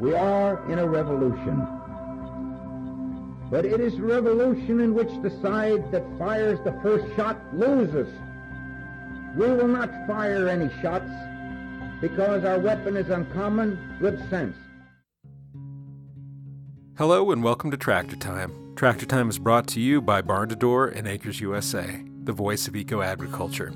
We are in a revolution. But it is a revolution in which the side that fires the first shot loses. We will not fire any shots because our weapon is uncommon good sense. Hello and welcome to Tractor Time. Tractor Time is brought to you by Barn to Door and Acres USA, the voice of eco agriculture.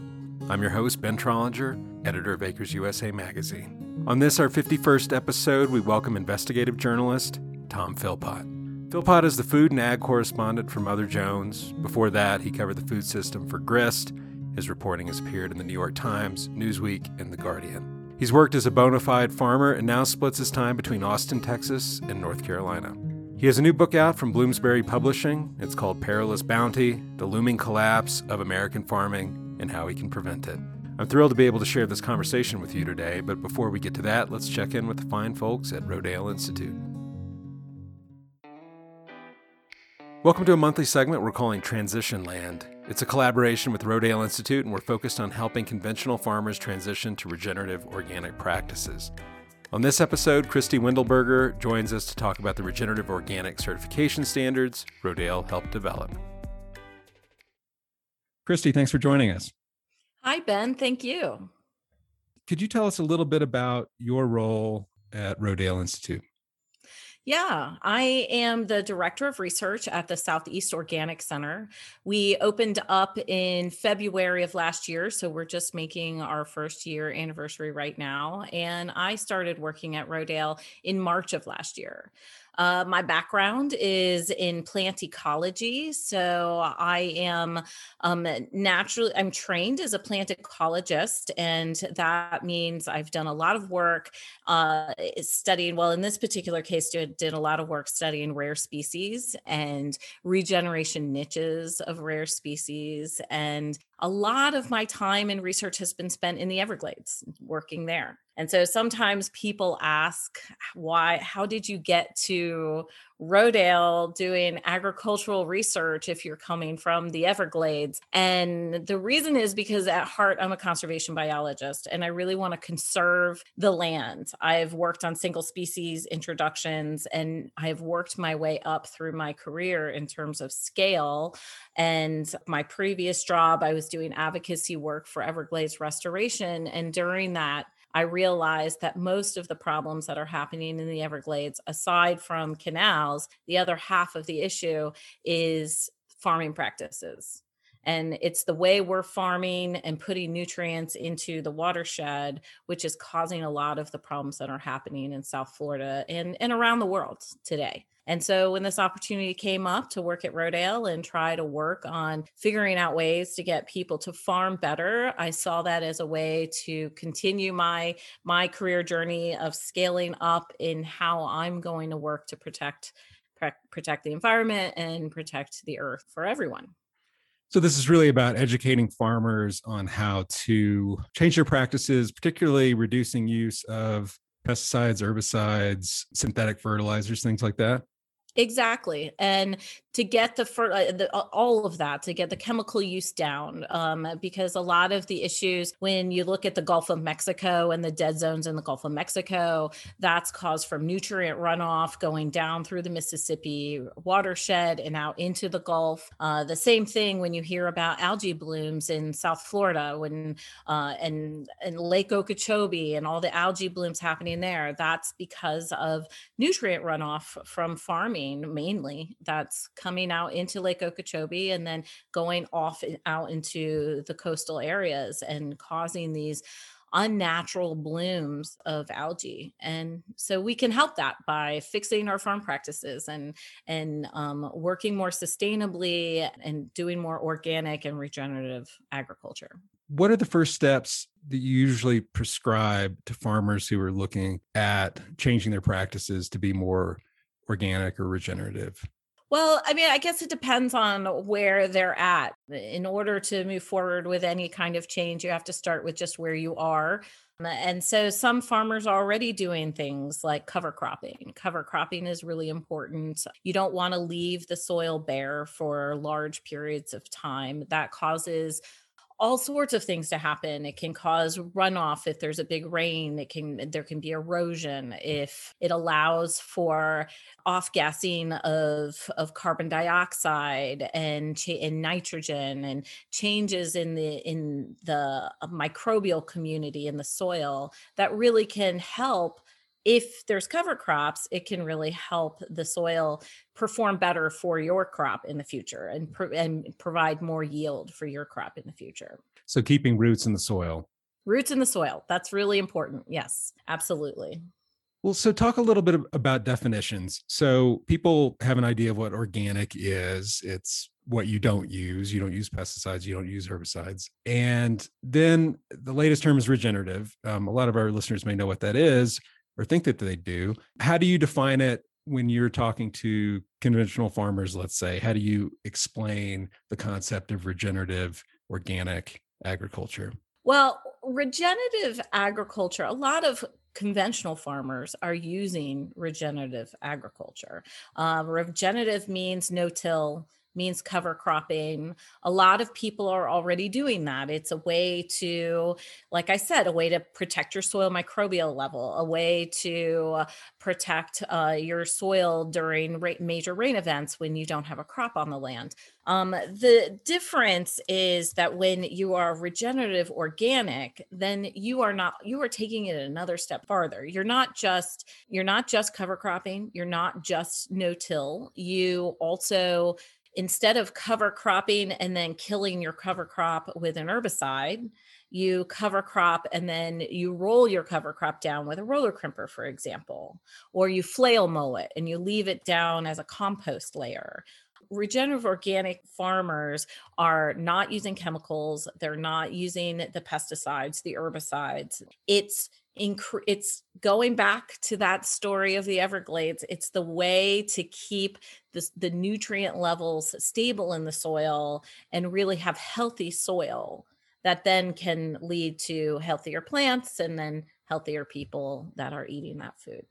I'm your host, Ben Trollinger, editor of Acres USA magazine. On this, our 51st episode, we welcome investigative journalist Tom Philpott. Philpott is the food and ag correspondent for Mother Jones. Before that, he covered the food system for Grist. His reporting has appeared in the New York Times, Newsweek, and The Guardian. He's worked as a bona fide farmer and now splits his time between Austin, Texas, and North Carolina. He has a new book out from Bloomsbury Publishing. It's called Perilous Bounty The Looming Collapse of American Farming and how we can prevent it. I'm thrilled to be able to share this conversation with you today, but before we get to that, let's check in with the fine folks at Rodale Institute. Welcome to a monthly segment we're calling Transition Land. It's a collaboration with Rodale Institute, and we're focused on helping conventional farmers transition to regenerative organic practices. On this episode, Christy Wendelberger joins us to talk about the regenerative organic certification standards Rodale helped develop. Christy, thanks for joining us. Hi, Ben. Thank you. Could you tell us a little bit about your role at Rodale Institute? Yeah, I am the director of research at the Southeast Organic Center. We opened up in February of last year, so we're just making our first year anniversary right now. And I started working at Rodale in March of last year. Uh, my background is in plant ecology. So I am um, naturally, I'm trained as a plant ecologist, and that means I've done a lot of work uh, studying, well, in this particular case, did, did a lot of work studying rare species and regeneration niches of rare species and a lot of my time and research has been spent in the Everglades working there. And so sometimes people ask, why, how did you get to Rodale doing agricultural research if you're coming from the Everglades? And the reason is because at heart, I'm a conservation biologist and I really want to conserve the land. I've worked on single species introductions and I've worked my way up through my career in terms of scale. And my previous job, I was doing advocacy work for Everglades restoration. And during that, I realized that most of the problems that are happening in the Everglades, aside from canals, the other half of the issue is farming practices. And it's the way we're farming and putting nutrients into the watershed, which is causing a lot of the problems that are happening in South Florida and, and around the world today. And so when this opportunity came up to work at Rodale and try to work on figuring out ways to get people to farm better, I saw that as a way to continue my my career journey of scaling up in how I'm going to work to protect protect the environment and protect the earth for everyone. So this is really about educating farmers on how to change their practices, particularly reducing use of pesticides, herbicides, synthetic fertilizers, things like that. Exactly. And to get the, for, uh, the, all of that to get the chemical use down um, because a lot of the issues when you look at the gulf of mexico and the dead zones in the gulf of mexico that's caused from nutrient runoff going down through the mississippi watershed and out into the gulf. Uh, the same thing when you hear about algae blooms in south florida when uh, and and lake okeechobee and all the algae blooms happening there that's because of nutrient runoff from farming mainly that's coming out into Lake Okeechobee and then going off out into the coastal areas and causing these unnatural blooms of algae. And so we can help that by fixing our farm practices and and um, working more sustainably and doing more organic and regenerative agriculture. What are the first steps that you usually prescribe to farmers who are looking at changing their practices to be more organic or regenerative well, I mean, I guess it depends on where they're at. In order to move forward with any kind of change, you have to start with just where you are. Um, and so some farmers are already doing things like cover cropping. Cover cropping is really important. You don't want to leave the soil bare for large periods of time. That causes all sorts of things to happen. It can cause runoff if there's a big rain. It can there can be erosion if it allows for off gassing of of carbon dioxide and and nitrogen and changes in the in the microbial community in the soil that really can help if there's cover crops, it can really help the soil perform better for your crop in the future and, pro- and provide more yield for your crop in the future. So, keeping roots in the soil. Roots in the soil. That's really important. Yes, absolutely. Well, so talk a little bit about definitions. So, people have an idea of what organic is. It's what you don't use. You don't use pesticides, you don't use herbicides. And then the latest term is regenerative. Um, a lot of our listeners may know what that is or think that they do. How do you define it when you're talking to conventional farmers, let's say? How do you explain the concept of regenerative organic agriculture? Well, regenerative agriculture, a lot of conventional farmers are using regenerative agriculture. Um, regenerative means no till means cover cropping. A lot of people are already doing that. It's a way to, like I said, a way to protect your soil microbial level, a way to protect uh, your soil during ra- major rain events when you don't have a crop on the land. Um, the difference is that when you are regenerative organic, then you are not you are taking it another step farther. You're not just you're not just cover cropping. You're not just no till. You also instead of cover cropping and then killing your cover crop with an herbicide, you cover crop and then you roll your cover crop down with a roller crimper, for example, or you flail mow it and you leave it down as a compost layer. Regenerative organic farmers are not using chemicals, they're not using the pesticides, the herbicides. It's Incre- it's going back to that story of the Everglades. It's the way to keep the, the nutrient levels stable in the soil and really have healthy soil that then can lead to healthier plants and then healthier people that are eating that food.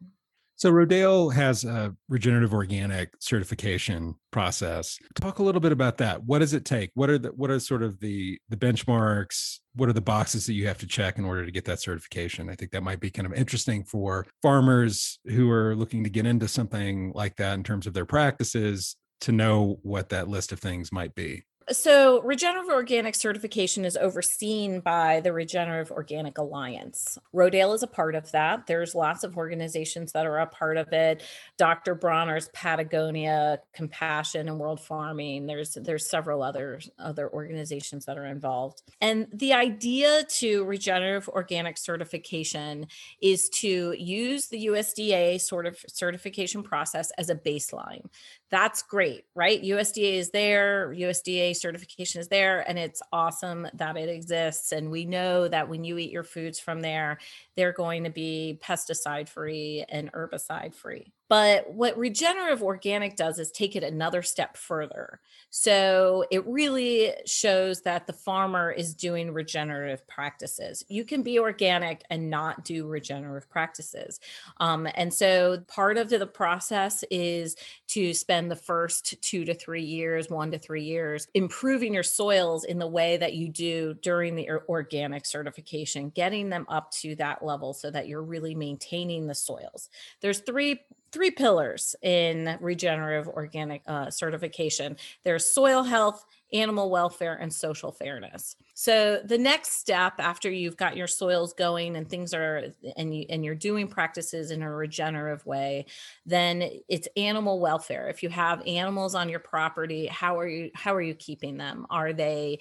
So Rodale has a regenerative organic certification process. Talk a little bit about that. What does it take? What are the what are sort of the the benchmarks? What are the boxes that you have to check in order to get that certification? I think that might be kind of interesting for farmers who are looking to get into something like that in terms of their practices to know what that list of things might be. So, regenerative organic certification is overseen by the Regenerative Organic Alliance. Rodale is a part of that. There's lots of organizations that are a part of it. Dr. Bronner's Patagonia, Compassion, and World Farming. There's there's several other other organizations that are involved. And the idea to regenerative organic certification is to use the USDA sort of certification process as a baseline that's great, right? USDA is there, USDA certification is there, and it's awesome that it exists. And we know that when you eat your foods from there, they're going to be pesticide free and herbicide free. But what regenerative organic does is take it another step further. So it really shows that the farmer is doing regenerative practices. You can be organic and not do regenerative practices. Um, and so part of the process is to spend the first two to three years, one to three years, improving your soils in the way that you do during the organic certification, getting them up to that level so that you're really maintaining the soils. There's three three pillars in regenerative organic uh, certification. There's soil health animal welfare and social fairness. So the next step after you've got your soils going and things are and you and you're doing practices in a regenerative way then it's animal welfare. If you have animals on your property how are you how are you keeping them? Are they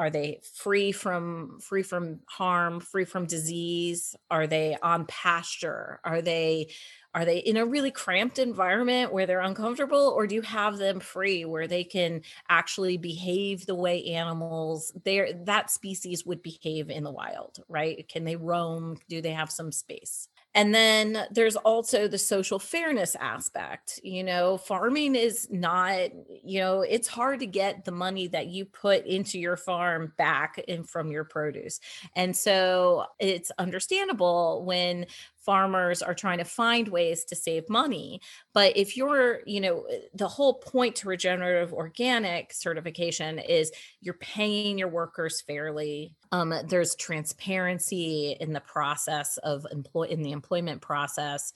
are they free from free from harm free from disease? Are they on pasture? Are they are they in a really cramped environment where they're uncomfortable or do you have them free where they can actually behave the way animals there that species would behave in the wild right? Can they roam? Do they have some space and then there's also the social fairness aspect. You know, farming is not, you know, it's hard to get the money that you put into your farm back in from your produce. And so it's understandable when farmers are trying to find ways to save money. But if you're, you know, the whole point to regenerative organic certification is you're paying your workers fairly. Um, there's transparency in the process of employ in the employment process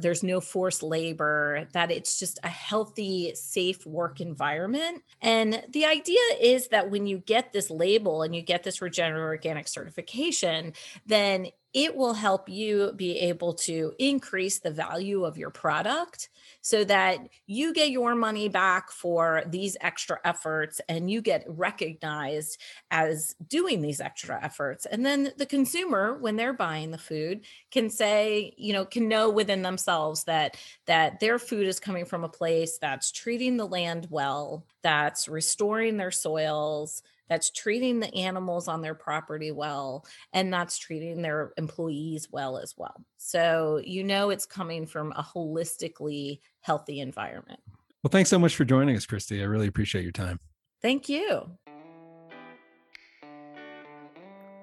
there's no forced labor, that it's just a healthy, safe work environment. And the idea is that when you get this label and you get this regenerative organic certification, then it will help you be able to increase the value of your product so that you get your money back for these extra efforts and you get recognized as doing these extra efforts. And then the consumer, when they're buying the food, can say, you know, can know within themselves that that their food is coming from a place that's treating the land well, that's restoring their soils, that's treating the animals on their property well, and that's treating their employees well as well. So you know it's coming from a holistically healthy environment. Well, thanks so much for joining us, Christy. I really appreciate your time. Thank you.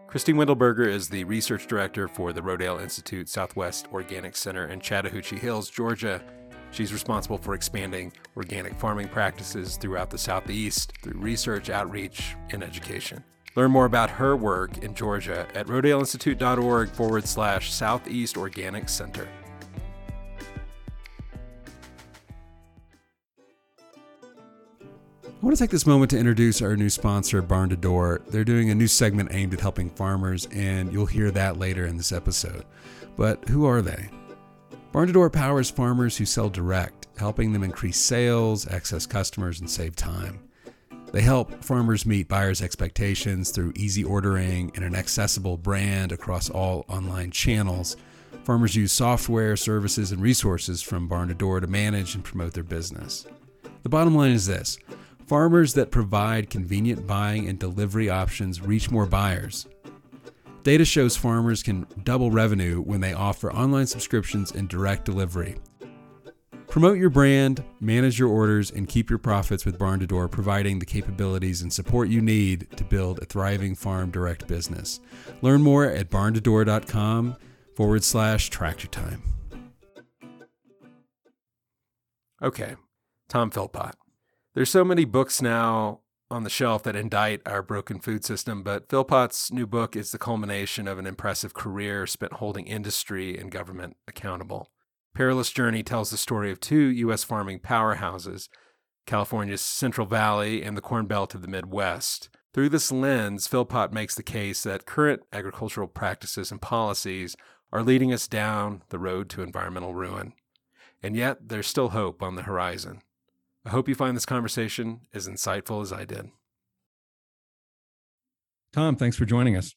Christy Wendelberger is the research director for the Rodale Institute Southwest Organic Center in Chattahoochee Hills, Georgia. She's responsible for expanding organic farming practices throughout the Southeast through research, outreach, and education. Learn more about her work in Georgia at rodaleinstitute.org forward slash Southeast Organic Center. I want to take this moment to introduce our new sponsor, Barn to Door. They're doing a new segment aimed at helping farmers, and you'll hear that later in this episode. But who are they? Barn to Door powers farmers who sell direct, helping them increase sales, access customers, and save time. They help farmers meet buyers' expectations through easy ordering and an accessible brand across all online channels. Farmers use software, services, and resources from Barn to Door to manage and promote their business. The bottom line is this farmers that provide convenient buying and delivery options reach more buyers, Data shows farmers can double revenue when they offer online subscriptions and direct delivery. Promote your brand, manage your orders, and keep your profits with Barn to Door, providing the capabilities and support you need to build a thriving farm direct business. Learn more at barntodoor.com forward slash tractor time. Okay, Tom Philpott. There's so many books now on the shelf that indict our broken food system, but Philpott's new book is the culmination of an impressive career spent holding industry and government accountable. Perilous Journey tells the story of two U.S. farming powerhouses, California's Central Valley and the Corn Belt of the Midwest. Through this lens, Philpott makes the case that current agricultural practices and policies are leading us down the road to environmental ruin. And yet, there's still hope on the horizon. I hope you find this conversation as insightful as I did. Tom, thanks for joining us.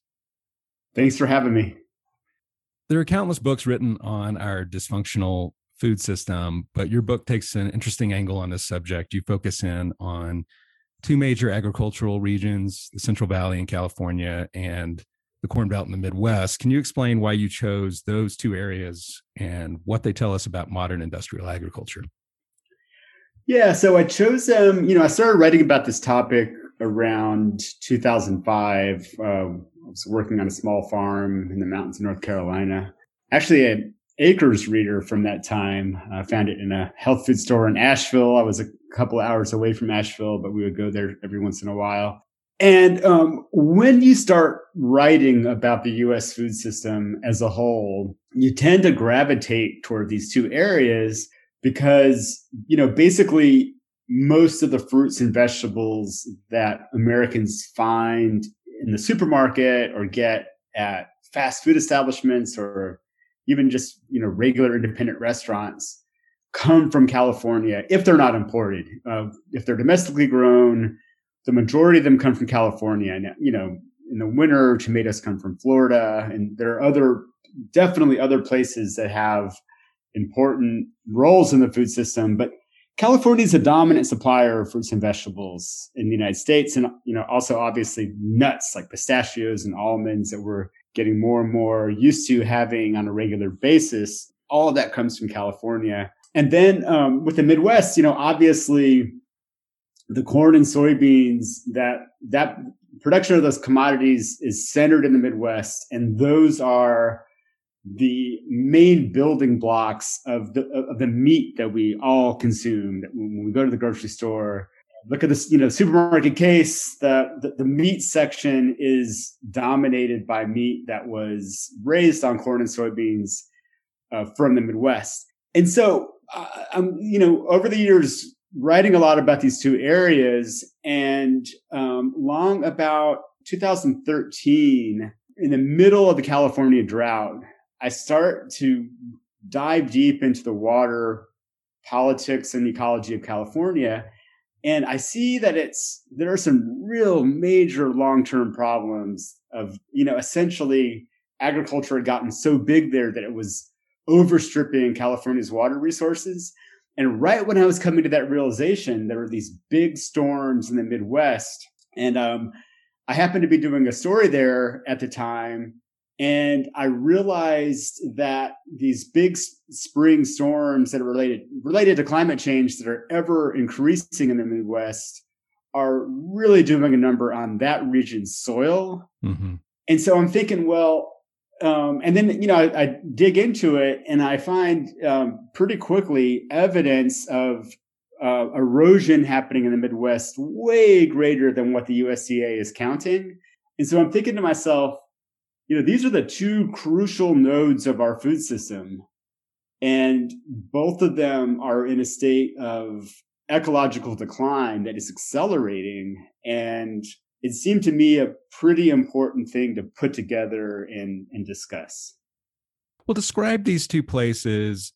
Thanks for having me. There are countless books written on our dysfunctional food system, but your book takes an interesting angle on this subject. You focus in on two major agricultural regions, the Central Valley in California and the Corn Belt in the Midwest. Can you explain why you chose those two areas and what they tell us about modern industrial agriculture? Yeah, so I chose um, you know, I started writing about this topic around 2005. Uh, I was working on a small farm in the mountains of North Carolina. Actually, an Acres reader from that time. I found it in a health food store in Asheville. I was a couple hours away from Asheville, but we would go there every once in a while. And um, when you start writing about the US food system as a whole, you tend to gravitate toward these two areas because, you know, basically most of the fruits and vegetables that Americans find in the supermarket or get at fast food establishments or even just, you know, regular independent restaurants come from California if they're not imported. Uh, if they're domestically grown, the majority of them come from California. And, you know, in the winter, tomatoes come from Florida, and there are other, definitely other places that have important roles in the food system, but California is a dominant supplier of fruits and vegetables in the United States, and you know also obviously nuts like pistachios and almonds that we're getting more and more used to having on a regular basis. All of that comes from California, and then um, with the Midwest, you know, obviously the corn and soybeans that that production of those commodities is centered in the Midwest, and those are the main building blocks of the of the meat that we all consume. When we go to the grocery store, look at this, you know, supermarket case. The, the, the meat section is dominated by meat that was raised on corn and soybeans uh, from the Midwest. And so, uh, I'm, you know, over the years, writing a lot about these two areas, and um, long about 2013, in the middle of the California drought, I start to dive deep into the water politics and ecology of California. And I see that it's, there are some real major long-term problems of, you know, essentially agriculture had gotten so big there that it was overstripping California's water resources. And right when I was coming to that realization, there were these big storms in the Midwest. And um, I happened to be doing a story there at the time and I realized that these big spring storms that are related related to climate change that are ever increasing in the Midwest are really doing a number on that region's soil. Mm-hmm. And so I'm thinking, well, um, and then you know I, I, dig into it and I find um, pretty quickly evidence of uh, erosion happening in the Midwest way greater than what the USDA is counting. And so I'm thinking to myself, you know, these are the two crucial nodes of our food system. And both of them are in a state of ecological decline that is accelerating. And it seemed to me a pretty important thing to put together and, and discuss. Well, describe these two places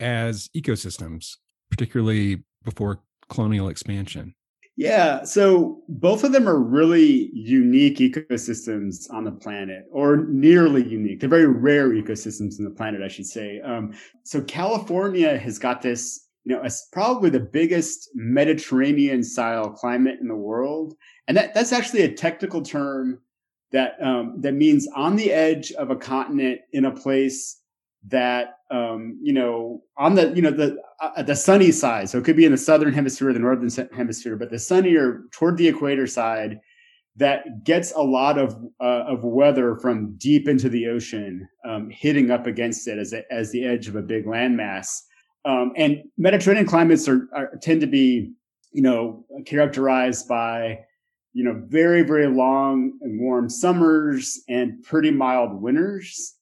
as ecosystems, particularly before colonial expansion. Yeah. So both of them are really unique ecosystems on the planet, or nearly unique. They're very rare ecosystems on the planet, I should say. Um, so California has got this, you know, probably the biggest Mediterranean style climate in the world. And that, that's actually a technical term that, um, that means on the edge of a continent in a place that um, you know on the you know the uh, the sunny side. So it could be in the southern hemisphere or the northern hemisphere but the sunnier toward the equator side that gets a lot of uh, of weather from deep into the ocean um, hitting up against it as a, as the edge of a big landmass. Um, and mediterranean climates are, are tend to be you know characterized by you know very very long and warm summers and pretty mild winters.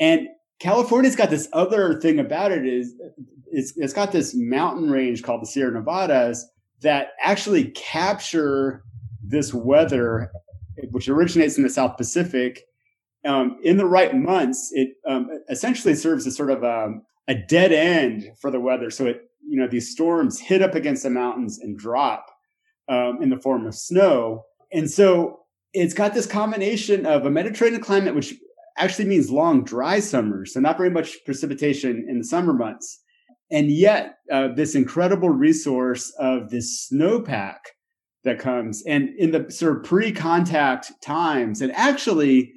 And California's got this other thing about it is it's, it's got this mountain range called the Sierra Nevadas that actually capture this weather, which originates in the South Pacific. Um, in the right months, it um, essentially serves as sort of a, um, a dead end for the weather. So it, you know, these storms hit up against the mountains and drop um, in the form of snow. And so it's got this combination of a Mediterranean climate, which actually means long, dry summers, so not very much precipitation in the summer months. And yet, uh, this incredible resource of this snowpack that comes, and in the sort of pre-contact times, and actually,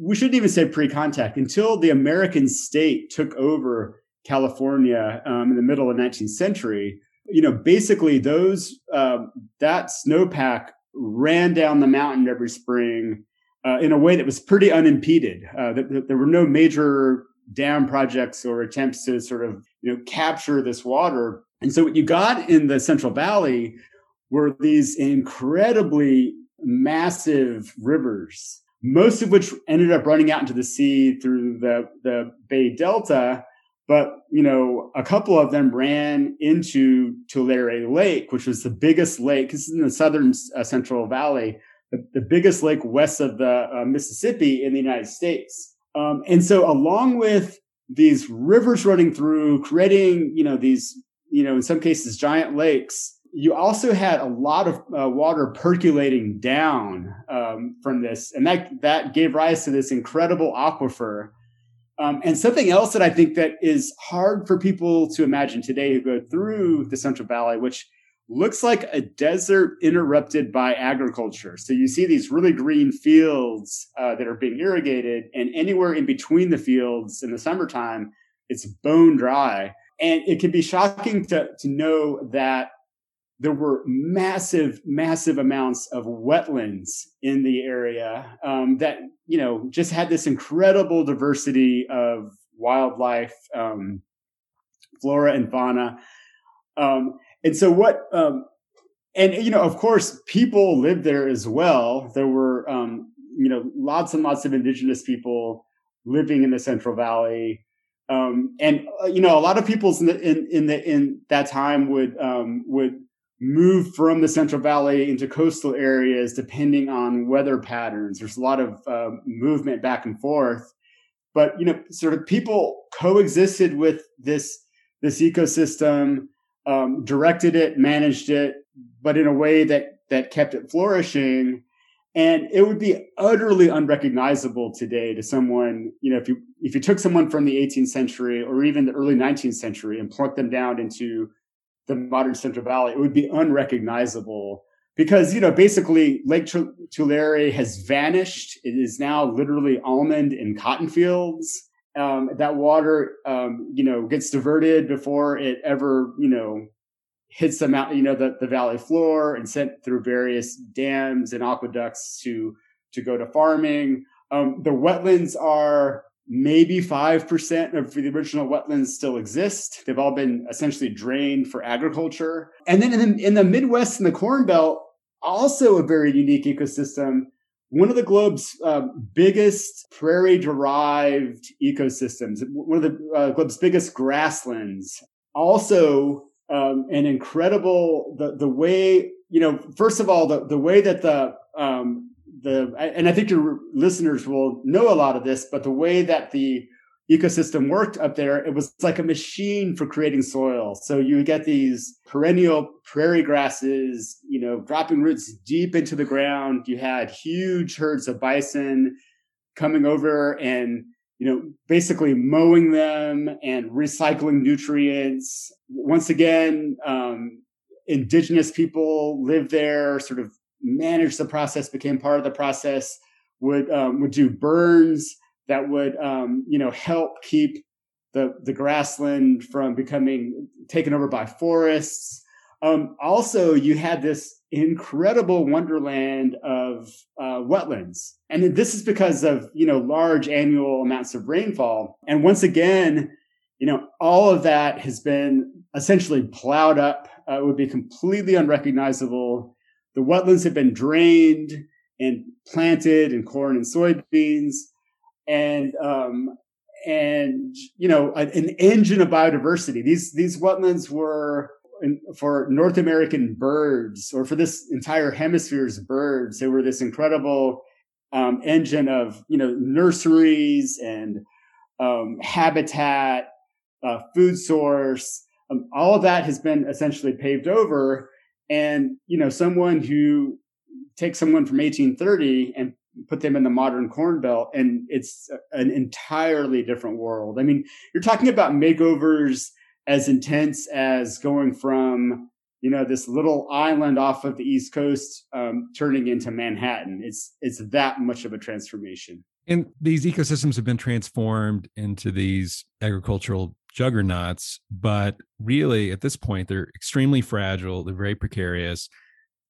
we shouldn't even say pre-contact until the American state took over California um, in the middle of the 19th century. You know, basically, those uh, that snowpack ran down the mountain every spring uh, in a way that was pretty unimpeded. Uh, there were no major dam projects or attempts to sort of you know capture this water. And so what you got in the Central Valley were these incredibly massive rivers, most of which ended up running out into the sea through the, the Bay Delta. But, you know, a couple of them ran into Tulare Lake, which was the biggest lake. This is in the southern uh, Central Valley, the, the biggest lake west of the uh, Mississippi in the United States. Um, and so along with these rivers running through, creating, you know, these, you know, in some cases, giant lakes, you also had a lot of uh, water percolating down um, from this. And that, that gave rise to this incredible aquifer. Um, and something else that I think that is hard for people to imagine today who go through the Central Valley, which looks like a desert interrupted by agriculture. So you see these really green fields uh, that are being irrigated, and anywhere in between the fields in the summertime, it's bone dry. And it can be shocking to, to know that there were massive, massive amounts of wetlands in the area um, that you know just had this incredible diversity of wildlife, um, flora and fauna. Um, and so what um, and you know of course people lived there as well. There were um, you know lots and lots of indigenous people living in the central valley. Um, and uh, you know a lot of people in in, in the in that time would um, would move from the central valley into coastal areas depending on weather patterns. There's a lot of uh, movement back and forth. But you know sort of people coexisted with this this ecosystem um, directed it managed it but in a way that that kept it flourishing. And it would be utterly unrecognizable today to someone, you know, if you if you took someone from the 18th century or even the early 19th century and plunked them down into the modern Central Valley, it would be unrecognizable because you know basically Lake Tulare has vanished. It is now literally almond and cotton fields. Um, that water, um, you know, gets diverted before it ever, you know, hits the mountain, you know, the, the valley floor and sent through various dams and aqueducts to to go to farming. Um, the wetlands are maybe 5% of the original wetlands still exist. They've all been essentially drained for agriculture. And then in the, in the Midwest and the Corn Belt, also a very unique ecosystem. One of the globe's uh, biggest prairie derived ecosystems, one of the uh, globe's biggest grasslands, also um, an incredible the the way you know first of all the the way that the um, the and I think your listeners will know a lot of this, but the way that the ecosystem worked up there, it was like a machine for creating soil. So you get these perennial prairie grasses, you know, dropping roots deep into the ground. You had huge herds of bison coming over and you know, basically mowing them and recycling nutrients. Once again, um, indigenous people lived there, sort of managed the process, became part of the process, would um, would do burns that would um, you know help keep the the grassland from becoming taken over by forests. Um, also, you had this incredible wonderland of uh, wetlands. And this is because of, you know, large annual amounts of rainfall. And once again, you know, all of that has been essentially plowed up. Uh, it would be completely unrecognizable. The wetlands have been drained and planted in corn and soybeans. And, um, and you know an engine of biodiversity. These these wetlands were for North American birds or for this entire hemisphere's birds, they were this incredible um, engine of you know nurseries and um, habitat, uh, food source. Um, all of that has been essentially paved over, and you know someone who takes someone from 1830 and put them in the modern corn belt and it's an entirely different world. I mean you're talking about makeovers as intense as going from you know this little island off of the east coast um, turning into manhattan. It's it's that much of a transformation. And these ecosystems have been transformed into these agricultural juggernauts but really at this point they're extremely fragile they're very precarious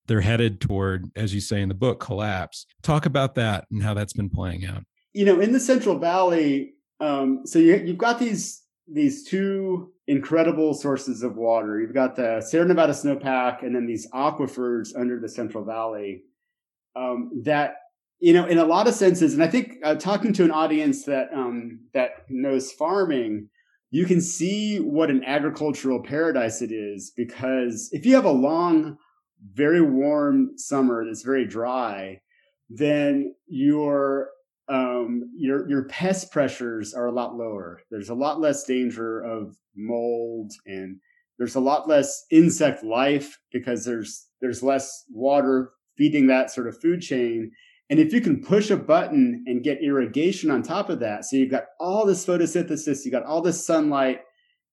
they're headed toward as you say in the book collapse talk about that and how that's been playing out you know in the central valley um, so you, you've got these these two incredible sources of water. You've got the Sierra Nevada snowpack and then these aquifers under the Central Valley um, that, you know, in a lot of senses, and I think uh, talking to an audience that um, that knows farming, you can see what an agricultural paradise it is because if you have a long, very warm summer that's very dry, then your um, your your pest pressures are a lot lower. There's a lot less danger of mold, and there's a lot less insect life because there's there's less water feeding that sort of food chain. And if you can push a button and get irrigation on top of that, so you've got all this photosynthesis, you've got all this sunlight,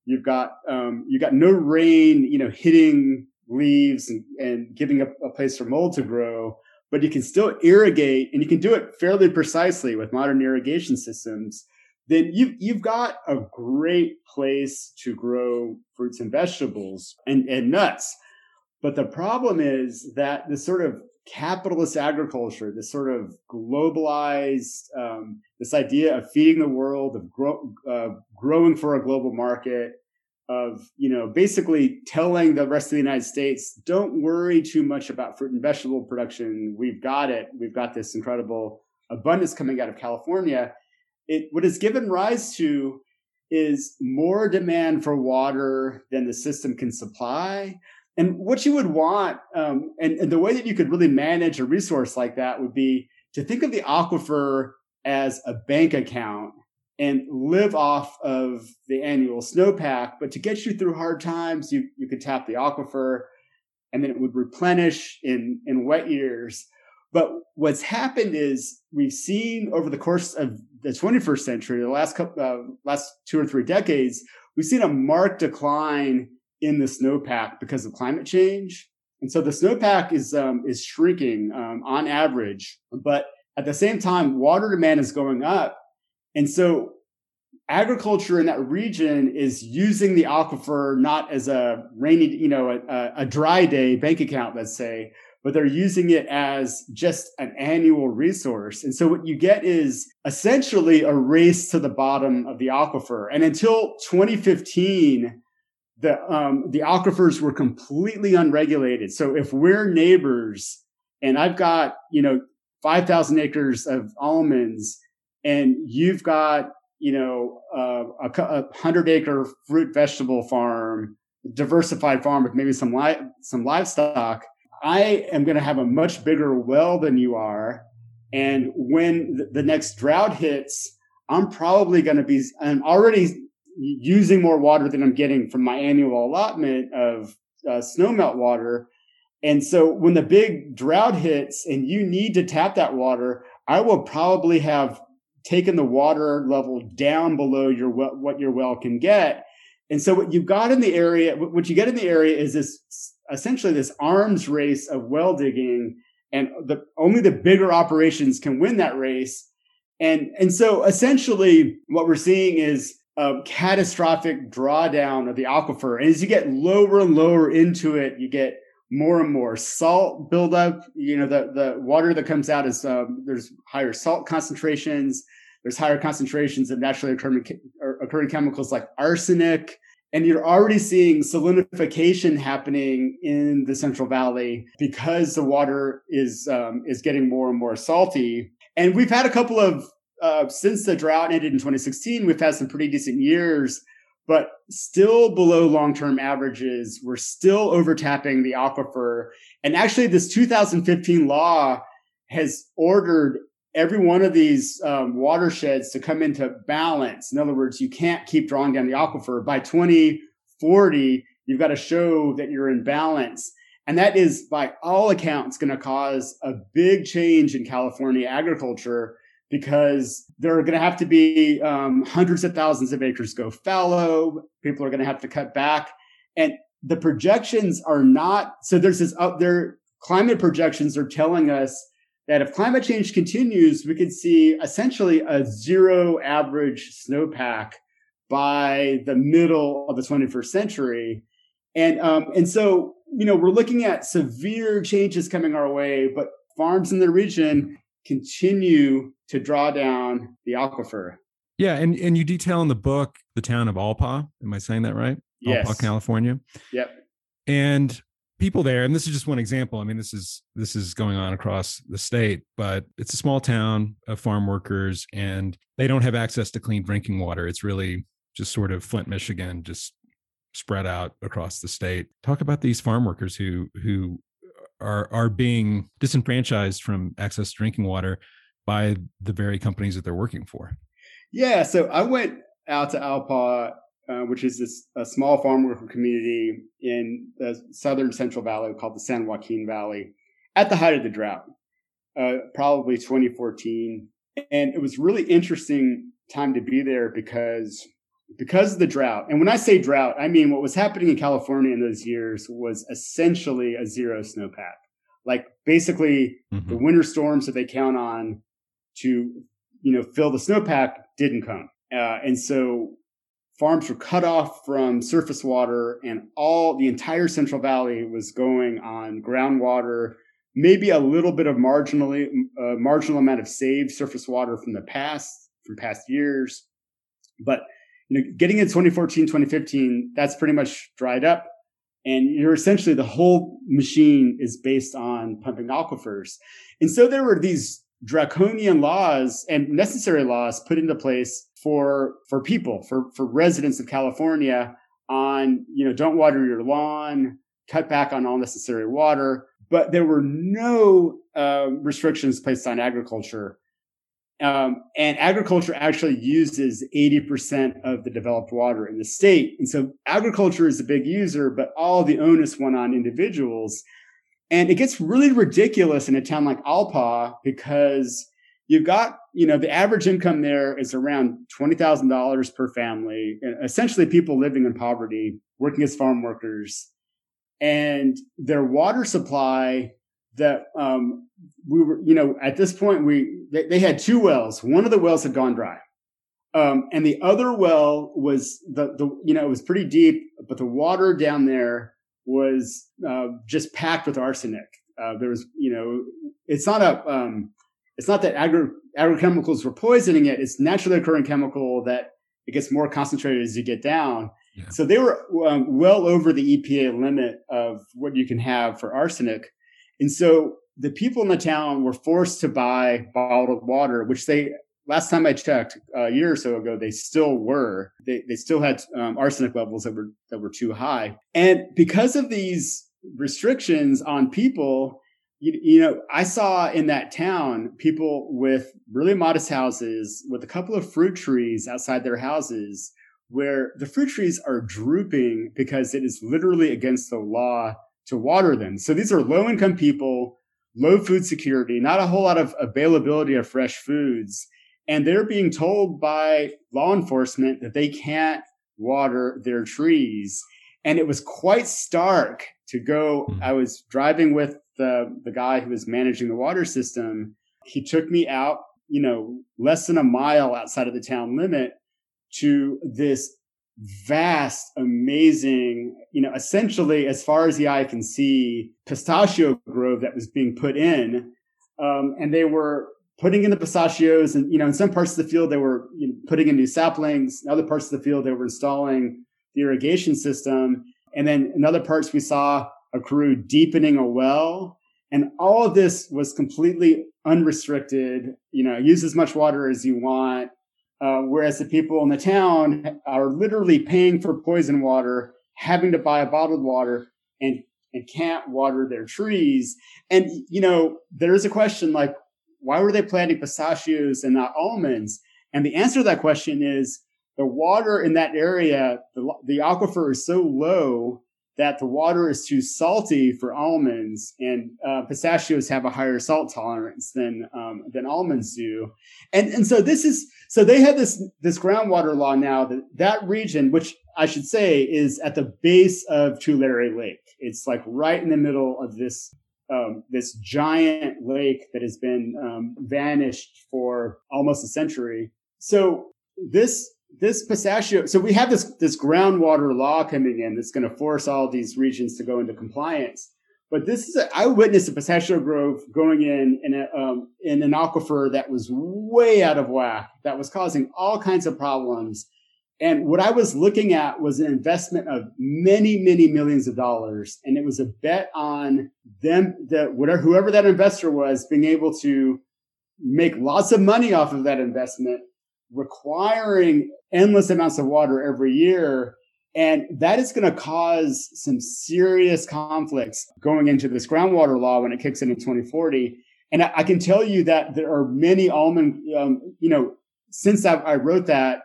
you've got um, you got no rain, you know, hitting leaves and, and giving a, a place for mold to grow but you can still irrigate and you can do it fairly precisely with modern irrigation systems, then you've, you've got a great place to grow fruits and vegetables and, and nuts. But the problem is that this sort of capitalist agriculture, this sort of globalized, um, this idea of feeding the world, of grow, uh, growing for a global market, of you know basically telling the rest of the United States, don't worry too much about fruit and vegetable production. We've got it. We've got this incredible abundance coming out of California. It what has given rise to is more demand for water than the system can supply. And what you would want, um, and, and the way that you could really manage a resource like that would be to think of the aquifer as a bank account and live off of the annual snowpack. But to get you through hard times, you, you could tap the aquifer and then it would replenish in, in wet years. But what's happened is we've seen over the course of the 21st century, the last couple, uh, last two or three decades, we've seen a marked decline in the snowpack because of climate change. And so the snowpack is um, is shrinking um, on average, but at the same time, water demand is going up and so agriculture in that region is using the aquifer not as a rainy, you know, a, a, dry day bank account, let's say, but they're using it as just an annual resource. And so what you get is essentially a race to the bottom of the aquifer. And until 2015, the um, the aquifers were completely unregulated. So if we're neighbors and I've got you know 5,000 acres of almonds and you've got you know a, a, hundred acre fruit vegetable farm, diversified farm with maybe some li- some livestock, I am going to have a much bigger well than you are, and when the, the next drought hits, I'm probably going to be I'm already using more water than I'm getting from my annual allotment of uh, snowmelt water. And so when the big drought hits and you need to tap that water, I will probably have taken the water level down below your what your well can get. And so what you've got in the area, what you get in the area is this essentially this arms race of well digging, and the only the bigger operations can win that race. And and so essentially what we're seeing is a catastrophic drawdown of the aquifer. And as you get lower and lower into it, you get more and more salt buildup. You know, the, the water that comes out is, um, there's higher salt concentrations. There's higher concentrations of naturally occurring, occurring chemicals like arsenic. And you're already seeing salinification happening in the Central Valley because the water is um, is getting more and more salty. And we've had a couple of uh, since the drought ended in 2016. We've had some pretty decent years, but still below long term averages. We're still overtapping the aquifer. And actually, this 2015 law has ordered every one of these um, watersheds to come into balance. In other words, you can't keep drawing down the aquifer. By 2040, you've got to show that you're in balance. And that is, by all accounts, going to cause a big change in California agriculture because there are going to have to be um, hundreds of thousands of acres go fallow. People are going to have to cut back. And the projections are not so there's this up there climate projections are telling us that if climate change continues, we could see essentially a zero average snowpack by the middle of the 21st century. And, um, and so, you know, we're looking at severe changes coming our way, but farms in the region continue to draw down the aquifer. Yeah, and, and you detail in the book the town of Alpaugh. Am I saying that right? Yes. Alpaugh, California. Yep. And people there and this is just one example i mean this is this is going on across the state but it's a small town of farm workers and they don't have access to clean drinking water it's really just sort of flint michigan just spread out across the state talk about these farm workers who who are are being disenfranchised from access to drinking water by the very companies that they're working for yeah so i went out to Alpaugh uh, which is this a small farm worker community in the southern Central Valley called the San Joaquin Valley at the height of the drought, uh, probably 2014. And it was really interesting time to be there because because of the drought. And when I say drought, I mean what was happening in California in those years was essentially a zero snowpack. Like basically mm-hmm. the winter storms that they count on to, you know, fill the snowpack didn't come. Uh, and so farms were cut off from surface water and all the entire Central Valley was going on groundwater, maybe a little bit of marginally uh, marginal amount of saved surface water from the past from past years. But you know, getting in 2014, 2015, that's pretty much dried up. And you're essentially the whole machine is based on pumping aquifers. And so there were these draconian laws and necessary laws put into place for for people for for residents of California on you know don't water your lawn cut back on all necessary water. But there were no uh, restrictions placed on agriculture. Um, and agriculture actually uses 80% of the developed water in the state. And so agriculture is a big user but all the onus went on individuals and it gets really ridiculous in a town like Alpaugh because you've got, you know, the average income there is around $20,000 per family, essentially people living in poverty, working as farm workers. And their water supply that um, we were, you know, at this point, we they, they, had two wells. One of the wells had gone dry. Um, and the other well was the, the, you know, it was pretty deep, but the water down there was uh, just packed with arsenic. Uh, there was, you know, it's not a, um, it's not that agri- agrochemicals were poisoning it. It's naturally occurring chemical that it gets more concentrated as you get down. Yeah. So they were um, well over the EPA limit of what you can have for arsenic. And so the people in the town were forced to buy bottled water, which they last time I checked a year or so ago, they still were. They, they still had um, arsenic levels that were that were too high. And because of these restrictions on people, you, you know, I saw in that town people with really modest houses with a couple of fruit trees outside their houses where the fruit trees are drooping because it is literally against the law to water them. So these are low income people, low food security, not a whole lot of availability of fresh foods and they're being told by law enforcement that they can't water their trees. And it was quite stark to go. Hmm. I was driving with the, the guy who was managing the water system. He took me out, you know, less than a mile outside of the town limit to this vast, amazing, you know, essentially as far as the eye can see, pistachio grove that was being put in. Um, and they were putting in the pistachios and you know in some parts of the field they were you know, putting in new saplings. In other parts of the field they were installing the irrigation system. And then in other parts we saw a crew deepening a well. And all of this was completely unrestricted. You know use as much water as you want. Uh, whereas the people in the town are literally paying for poison water having to buy bottled water and and can't water their trees. And you know there is a question like why were they planting pistachios and not almonds? And the answer to that question is the water in that area, the, the aquifer is so low that the water is too salty for almonds, and uh, pistachios have a higher salt tolerance than um, than almonds do. And and so this is so they have this this groundwater law now that that region, which I should say is at the base of Tulare Lake, it's like right in the middle of this um, this giant lake that has been um, vanished for almost a century. So this this pistachio, so we have this this groundwater law coming in that's going to force all these regions to go into compliance. But this is a, I witnessed a pistachio grove going in in, a, um, in an aquifer that was way out of whack, that was causing all kinds of problems and what I was looking at was an investment of many, many millions of dollars. And it was a bet on them that whatever, whoever that investor was being able to make lots of money off of that investment, requiring endless amounts of water every year. And that is going to cause some serious conflicts going into this groundwater law when it kicks in in 2040. And I, I can tell you that there are many almond, um, you know, since I, I wrote that,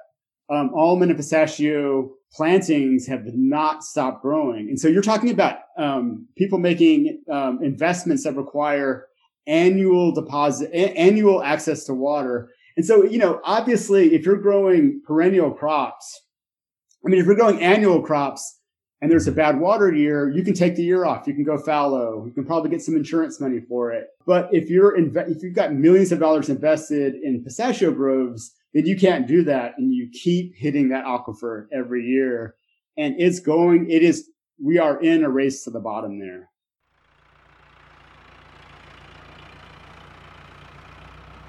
um, almond and pistachio plantings have not stopped growing. And so you're talking about um, people making um, investments that require annual deposit, a- annual access to water. And so, you know, obviously, if you're growing perennial crops, I mean, if you're growing annual crops and there's a bad water year, you can take the year off. You can go fallow. You can probably get some insurance money for it. But if you're inve- if you've got millions of dollars invested in pistachio groves, then you can't do that. And you keep hitting that aquifer every year. And it's going, it is, we are in a race to the bottom there.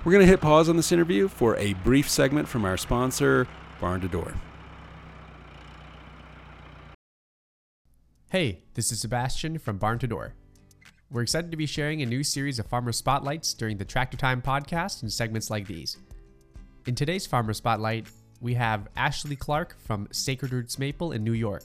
We're going to hit pause on this interview for a brief segment from our sponsor, Barn to Door. Hey, this is Sebastian from Barn to Door. We're excited to be sharing a new series of farmer spotlights during the Tractor Time podcast and segments like these. In today's Farmer Spotlight, we have Ashley Clark from Sacred Roots Maple in New York.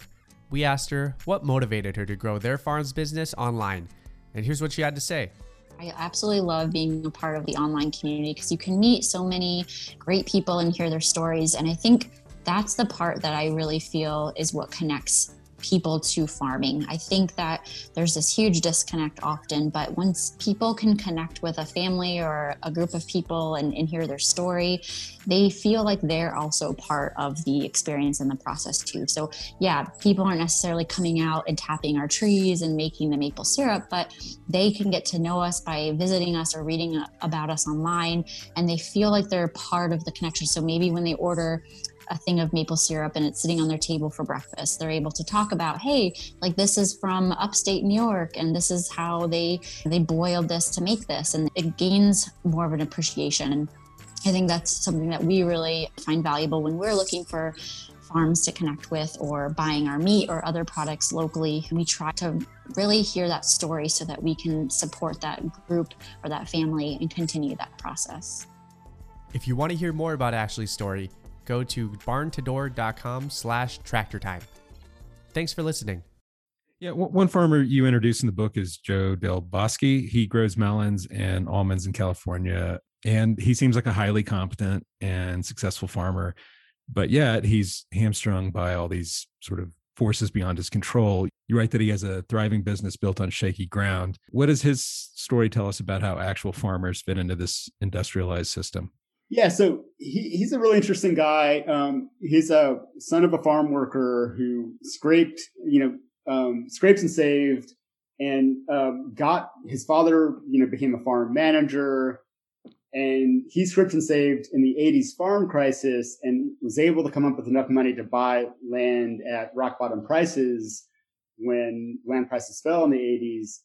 We asked her what motivated her to grow their farm's business online, and here's what she had to say. I absolutely love being a part of the online community because you can meet so many great people and hear their stories. And I think that's the part that I really feel is what connects people to farming. I think that there's this huge disconnect often, but once people can connect with a family or a group of people and, and hear their story, they feel like they're also part of the experience and the process too. So, yeah, people aren't necessarily coming out and tapping our trees and making the maple syrup, but they can get to know us by visiting us or reading about us online, and they feel like they're part of the connection. So, maybe when they order a thing of maple syrup and it's sitting on their table for breakfast. They're able to talk about, hey, like this is from upstate New York and this is how they they boiled this to make this. And it gains more of an appreciation. And I think that's something that we really find valuable when we're looking for farms to connect with or buying our meat or other products locally. We try to really hear that story so that we can support that group or that family and continue that process. If you want to hear more about Ashley's story, go to barntodoor.com slash tractor time. Thanks for listening. Yeah, one farmer you introduce in the book is Joe Del Bosque. He grows melons and almonds in California, and he seems like a highly competent and successful farmer. But yet he's hamstrung by all these sort of forces beyond his control. You write that he has a thriving business built on shaky ground. What does his story tell us about how actual farmers fit into this industrialized system? Yeah, so he, he's a really interesting guy. Um, he's a son of a farm worker who scraped, you know, um, scrapes and saved, and um, got his father, you know, became a farm manager, and he scraped and saved in the '80s farm crisis, and was able to come up with enough money to buy land at rock bottom prices when land prices fell in the '80s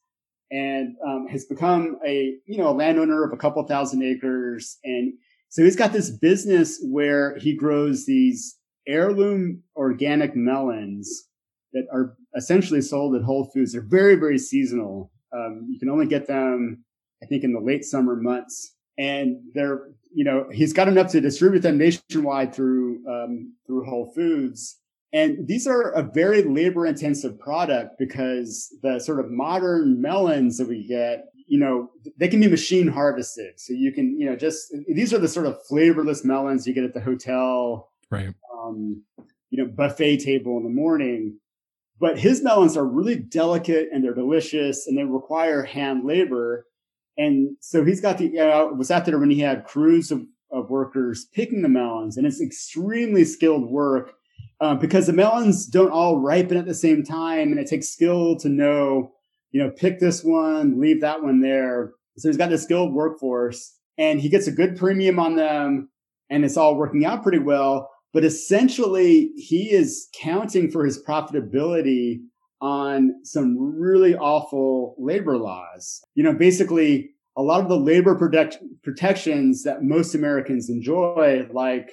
and um, has become a you know a landowner of a couple thousand acres and so he's got this business where he grows these heirloom organic melons that are essentially sold at Whole Foods. They're very, very seasonal. Um, you can only get them, I think, in the late summer months. And they're, you know, he's got enough to distribute them nationwide through um, through Whole Foods. And these are a very labor intensive product because the sort of modern melons that we get you know, they can be machine harvested. So you can, you know, just these are the sort of flavorless melons you get at the hotel, right? Um, you know, buffet table in the morning. But his melons are really delicate and they're delicious and they require hand labor. And so he's got the, uh, was out there when he had crews of, of workers picking the melons and it's extremely skilled work uh, because the melons don't all ripen at the same time and it takes skill to know you know, pick this one, leave that one there. So he's got this skilled workforce and he gets a good premium on them and it's all working out pretty well. But essentially he is counting for his profitability on some really awful labor laws. You know, basically a lot of the labor protect- protections that most Americans enjoy, like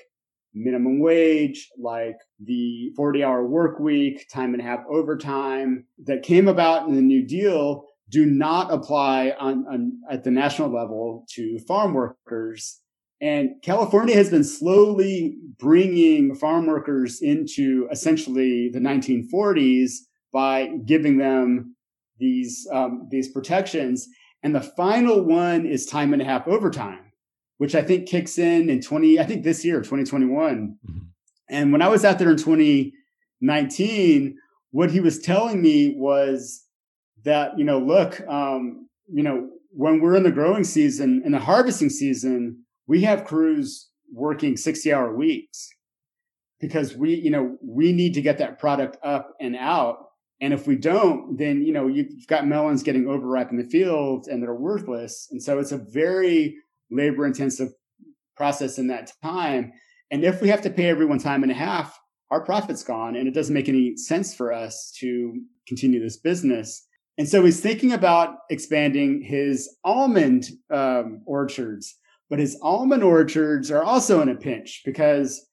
minimum wage, like the 40 hour work week, time and a half overtime that came about in the New Deal do not apply on, on at the national level to farm workers. And California has been slowly bringing farm workers into essentially the 1940s by giving them these um, these protections. And the final one is time and a half overtime which I think kicks in in 20, I think this year, 2021. Mm-hmm. And when I was out there in 2019, what he was telling me was that, you know, look, um, you know, when we're in the growing season and the harvesting season, we have crews working 60 hour weeks because we, you know, we need to get that product up and out. And if we don't, then, you know, you've got melons getting overripe in the field and they're worthless. And so it's a very labor intensive process in that time. And if we have to pay everyone time and a half, our profit's gone and it doesn't make any sense for us to continue this business. And so he's thinking about expanding his almond um, orchards, but his almond orchards are also in a pinch because,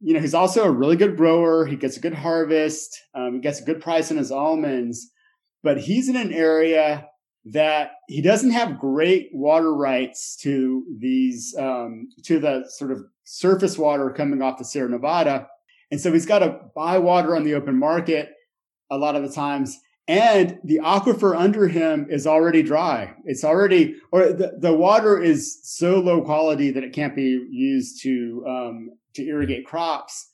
you know, he's also a really good grower. He gets a good harvest. Um, he gets a good price on his almonds, but he's in an area that he doesn't have great water rights to these, um, to the sort of surface water coming off the Sierra Nevada. And so he's got to buy water on the open market a lot of the times and the aquifer under him is already dry. It's already, or the, the water is so low quality that it can't be used to um, to irrigate crops.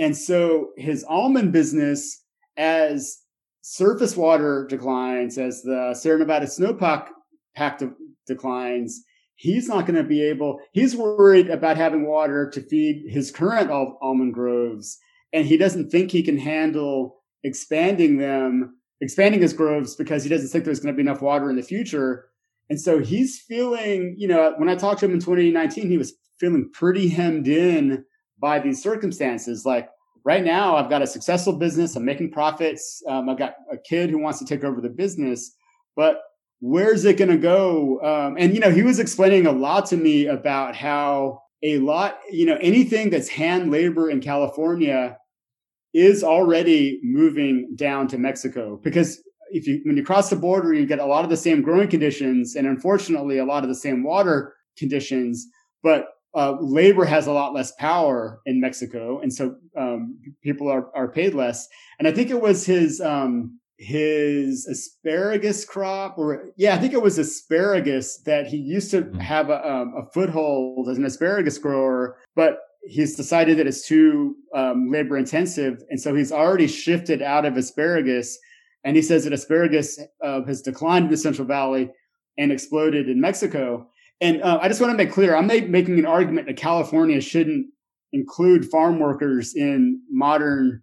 And so his almond business, as surface water declines, as the Sierra Nevada snowpack pack de- declines, he's not going to be able. He's worried about having water to feed his current al- almond groves, and he doesn't think he can handle expanding them expanding his groves because he doesn't think there's going to be enough water in the future. And so he's feeling, you know, when I talked to him in 2019, he was feeling pretty hemmed in by these circumstances. Like right now, I've got a successful business, I'm making profits, um, I've got a kid who wants to take over the business, but where's it going to go? Um, and, you know, he was explaining a lot to me about how a lot, you know, anything that's hand labor in California is already moving down to Mexico. Because if you when you cross the border, you get a lot of the same growing conditions and unfortunately a lot of the same water conditions, but uh, labor has a lot less power in Mexico, and so um, people are are paid less. And I think it was his um, his asparagus crop, or yeah, I think it was asparagus that he used to mm-hmm. have a, um, a foothold as an asparagus grower, but he's decided that it's too um, labor intensive, and so he's already shifted out of asparagus. And he says that asparagus uh, has declined in the Central Valley and exploded in Mexico. And uh, I just want to make clear, I'm making an argument that California shouldn't include farm workers in modern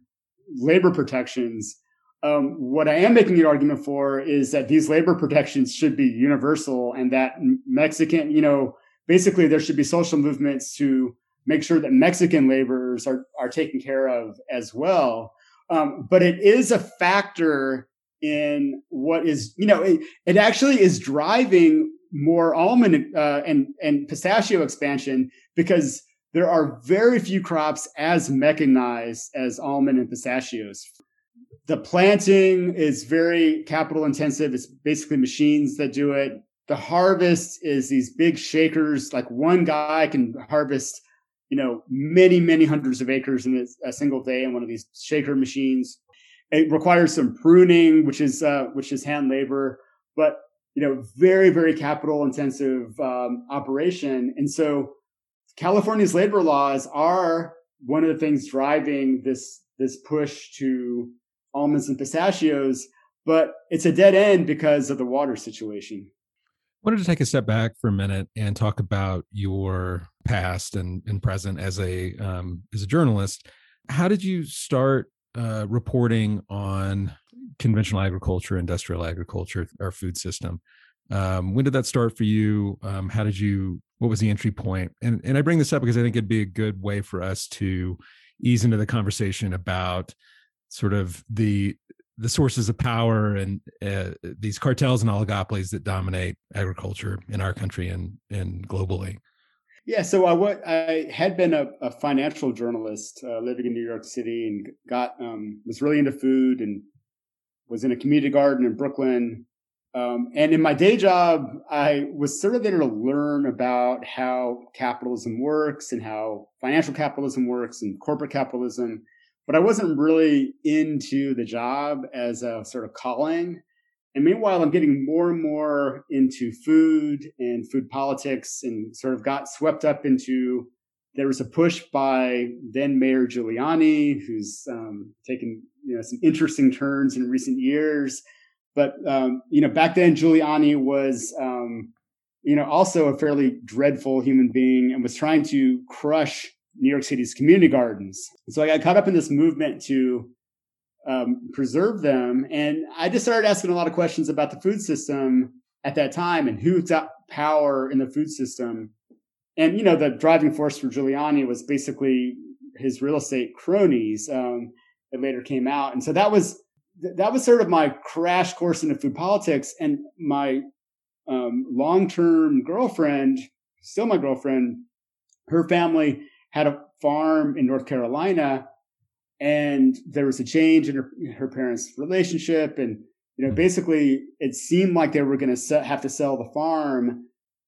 labor protections. Um, what I am making an argument for is that these labor protections should be universal and that Mexican, you know, basically there should be social movements to make sure that Mexican laborers are, are taken care of as well. Um, but it is a factor in what is, you know, it, it actually is driving more almond uh, and, and pistachio expansion because there are very few crops as mechanized as almond and pistachios. The planting is very capital intensive. It's basically machines that do it. The harvest is these big shakers. Like one guy can harvest you know, many, many hundreds of acres in a, single day in one of these shaker machines. It requires some pruning, which is uh, which is hand labor, but you know, very, very capital intensive um, operation. And so, California's labor laws are one of the things driving this this push to almonds and pistachios, but it's a dead end because of the water situation I wanted to take a step back for a minute and talk about your past and, and present as a um, as a journalist. How did you start uh, reporting on conventional agriculture, industrial agriculture, our food system? Um, when did that start for you? Um, how did you? What was the entry point? And and I bring this up because I think it'd be a good way for us to ease into the conversation about sort of the the sources of power and uh, these cartels and oligopolies that dominate agriculture in our country and and globally. Yeah, so I, what, I had been a, a financial journalist uh, living in New York City and got um, was really into food and was in a community garden in Brooklyn. Um, and in my day job, I was sort of there to learn about how capitalism works and how financial capitalism works and corporate capitalism but I wasn't really into the job as a sort of calling. And meanwhile, I'm getting more and more into food and food politics and sort of got swept up into there was a push by then Mayor Giuliani, who's um, taken you know, some interesting turns in recent years. But um, you know, back then Giuliani was um, you know also a fairly dreadful human being and was trying to crush New York City's community gardens. So I got caught up in this movement to um, preserve them. And I just started asking a lot of questions about the food system at that time and who's got power in the food system. and you know the driving force for Giuliani was basically his real estate cronies. Um, it later came out, and so that was that was sort of my crash course into food politics. And my um, long term girlfriend, still my girlfriend, her family had a farm in North Carolina, and there was a change in her, her parents' relationship, and you know basically it seemed like they were going to have to sell the farm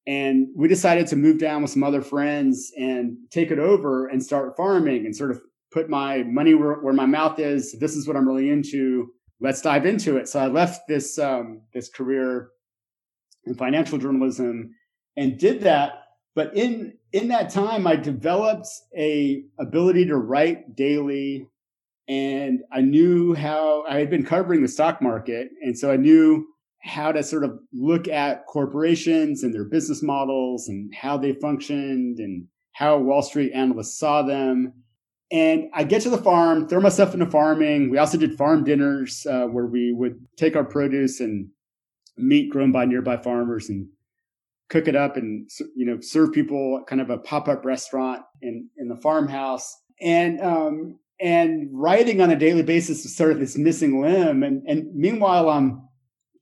and we decided to move down with some other friends and take it over and start farming and sort of put my money where, where my mouth is. This is what I'm really into. Let's dive into it. So I left this um, this career in financial journalism and did that. But in in that time, I developed a ability to write daily, and I knew how I had been covering the stock market, and so I knew how to sort of look at corporations and their business models and how they functioned and how Wall Street analysts saw them. And I get to the farm, throw myself into farming. We also did farm dinners uh, where we would take our produce and meat grown by nearby farmers and cook it up and you know serve people kind of a pop-up restaurant in in the farmhouse and um and writing on a daily basis is sort of this missing limb and and meanwhile i'm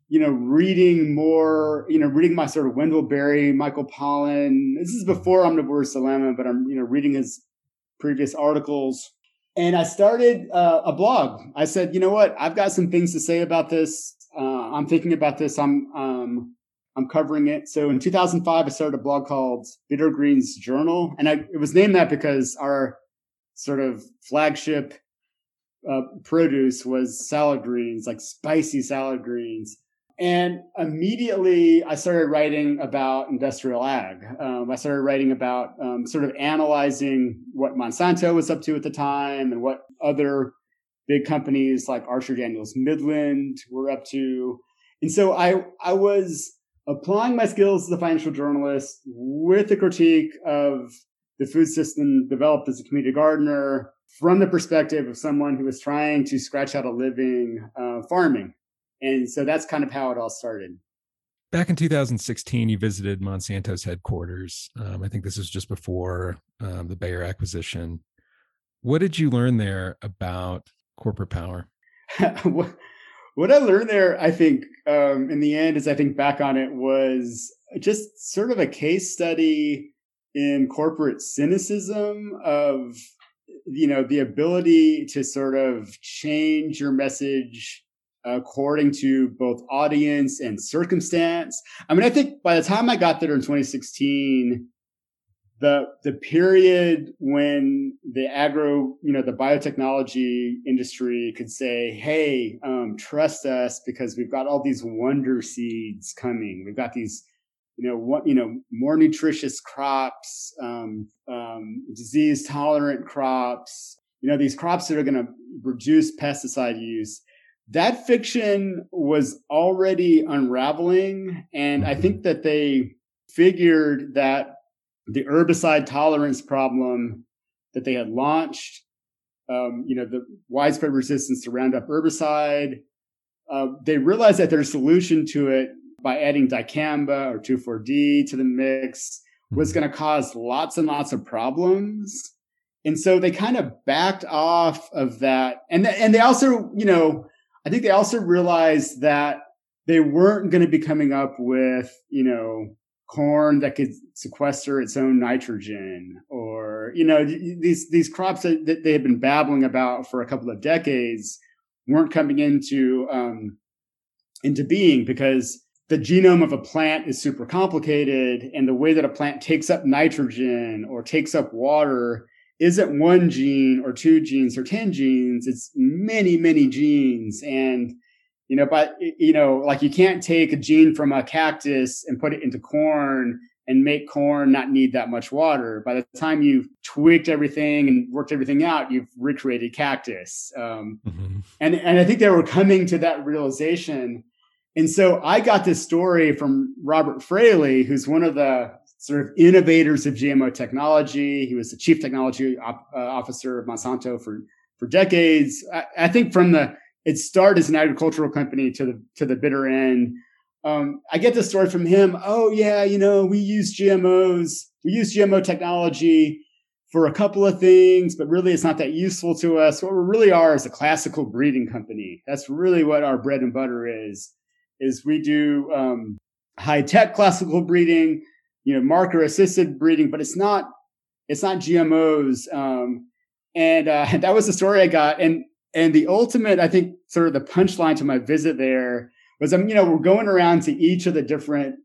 you know, reading more, you know, reading my sort of Wendell Berry, Michael Pollan. This is before Omnivore's Dilemma, but I'm, you know, reading his previous articles. And I started uh, a blog. I said, you know what? I've got some things to say about this. Uh, I'm thinking about this. I'm, um, I'm covering it. So in 2005, I started a blog called Bitter Greens Journal. And I, it was named that because our sort of flagship uh, produce was salad greens, like spicy salad greens. And immediately I started writing about industrial ag. Um, I started writing about um, sort of analyzing what Monsanto was up to at the time and what other big companies like Archer Daniels Midland were up to. And so I, I was applying my skills as a financial journalist with a critique of the food system developed as a community gardener from the perspective of someone who was trying to scratch out a living uh, farming. And so that's kind of how it all started. Back in 2016, you visited Monsanto's headquarters. Um, I think this was just before um, the Bayer acquisition. What did you learn there about corporate power? what, I learned there, I think, um, in the end, as I think back on it, was just sort of a case study in corporate cynicism of you know the ability to sort of change your message according to both audience and circumstance. I mean, I think by the time I got there in 2016, the the period when the agro, you know, the biotechnology industry could say, "Hey, um, trust us because we've got all these wonder seeds coming. We've got these." You know, what you know, more nutritious crops, um, um, disease tolerant crops. You know, these crops that are going to reduce pesticide use that fiction was already unraveling. And I think that they figured that the herbicide tolerance problem that they had launched, um, you know, the widespread resistance to Roundup herbicide, uh, they realized that their solution to it by adding dicamba or 2,4-D to the mix was hmm. going to cause lots and lots of problems. And so they kind of backed off of that. And, th- and they also, you know, I think they also realized that they weren't going to be coming up with, you know, corn that could sequester its own nitrogen or, you know, these, these crops that, that they had been babbling about for a couple of decades weren't coming into, um, into being because the genome of a plant is super complicated and the way that a plant takes up nitrogen or takes up water isn't one gene or two genes or 10 genes. It's many, many genes. And, you know, but, you know, like you can't take a gene from a cactus and put it into corn and make corn not need that much water. By the time you've tweaked everything and worked everything out, you've recreated cactus. Um, mm-hmm. And and I think they were coming to that realization. And so I got this story from Robert Fraley, who's one of the sort of innovators of GMO technology. He was the chief technology op, uh, officer of Monsanto for for decades. I, I, think from the it started as an agricultural company to the to the bitter end. um, I get this story from him. Oh yeah, you know, we use GMOs, we use GMO technology for a couple of things, but really it's not that useful to us. What we really are is a classical breeding company. That's really what our bread and butter is. Is we do um, high tech classical breeding, you know, marker assisted breeding, but it's not it's not GMOs. Um, and uh, that was the story I got. And and the ultimate, I think, sort of the punchline to my visit there was, I'm, um, you know, we're going around to each of the different.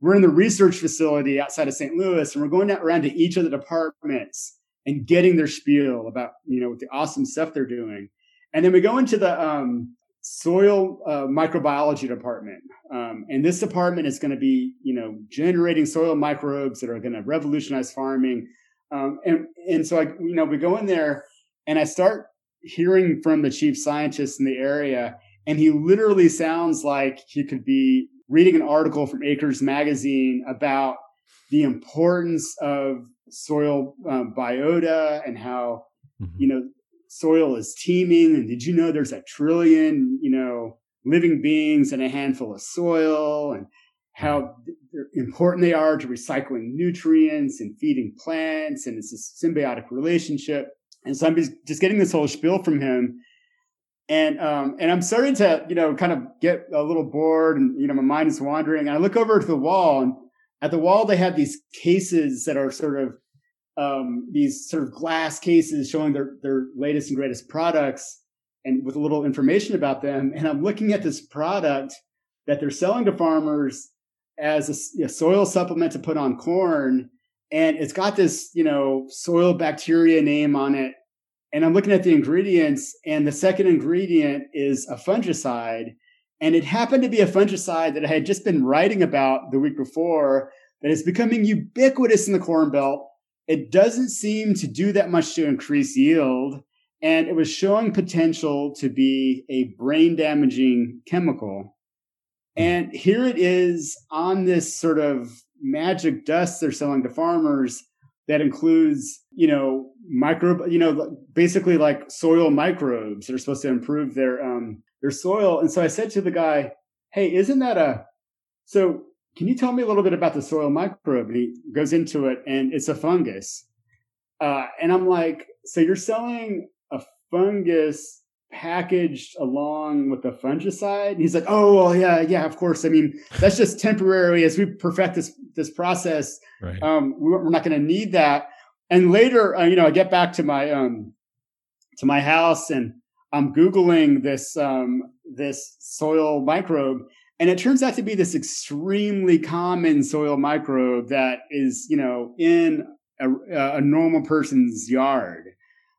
We're in the research facility outside of St. Louis, and we're going around to each of the departments and getting their spiel about, you know, the awesome stuff they're doing. And then we go into the um, soil uh, microbiology department. Um, and this department is going to be, you know, generating soil microbes that are going to revolutionize farming. Um, and, and so I, you know, we go in there and I start hearing from the chief scientist in the area, and he literally sounds like he could be reading an article from Acres Magazine about the importance of soil um, biota and how mm-hmm. you know soil is teeming. And did you know there's a trillion you know living beings in a handful of soil and how important they are to recycling nutrients and feeding plants and it's a symbiotic relationship and so i'm just getting this whole spiel from him and um, and i'm starting to you know kind of get a little bored and you know my mind is wandering and i look over to the wall and at the wall they have these cases that are sort of um, these sort of glass cases showing their their latest and greatest products and with a little information about them. And i'm looking at this product that they're selling to farmers as a, a soil supplement to put on corn. And it's got this you know soil bacteria name on it. And i'm looking at the ingredients and the second ingredient is a fungicide. And it happened to be a fungicide that i had just been writing about the week before that is becoming ubiquitous in the corn belt it doesn't seem to do that much to increase yield and it was showing potential to be a brain damaging chemical and here it is on this sort of magic dust they're selling to farmers that includes, you know, micro, you know, basically like soil microbes that are supposed to improve their um their soil. And so I said to the guy, "Hey, isn't that a so can you tell me a little bit about the soil microbe?" And he goes into it, and it's a fungus. Uh, and I'm like, "So you're selling a fungus packaged along with the fungicide. And he's like, oh well, yeah, yeah, of course. I mean, that's just temporary as we perfect this this process. Right. Um, we're not going to need that. And later, uh, you know, I get back to my um to my house and I'm googling this um this soil microbe, and it turns out to be this extremely common soil microbe that is, you know, in a, a normal person's yard.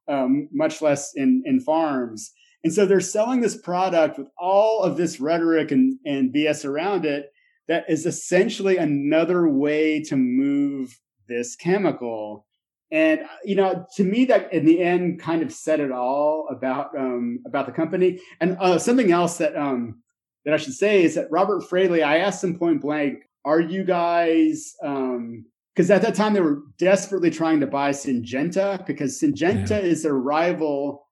Um, much less in in farms. And so they're selling this product with all of this rhetoric and, and BS around it that is essentially another way to move this chemical. And you know, to me, that in the end kind of said it all about um, about the company. And uh, something else that um, that I should say is that Robert Fraley, I asked him point blank, "Are you guys?" Because um, at that time they were desperately trying to buy Syngenta because Syngenta yeah. is a rival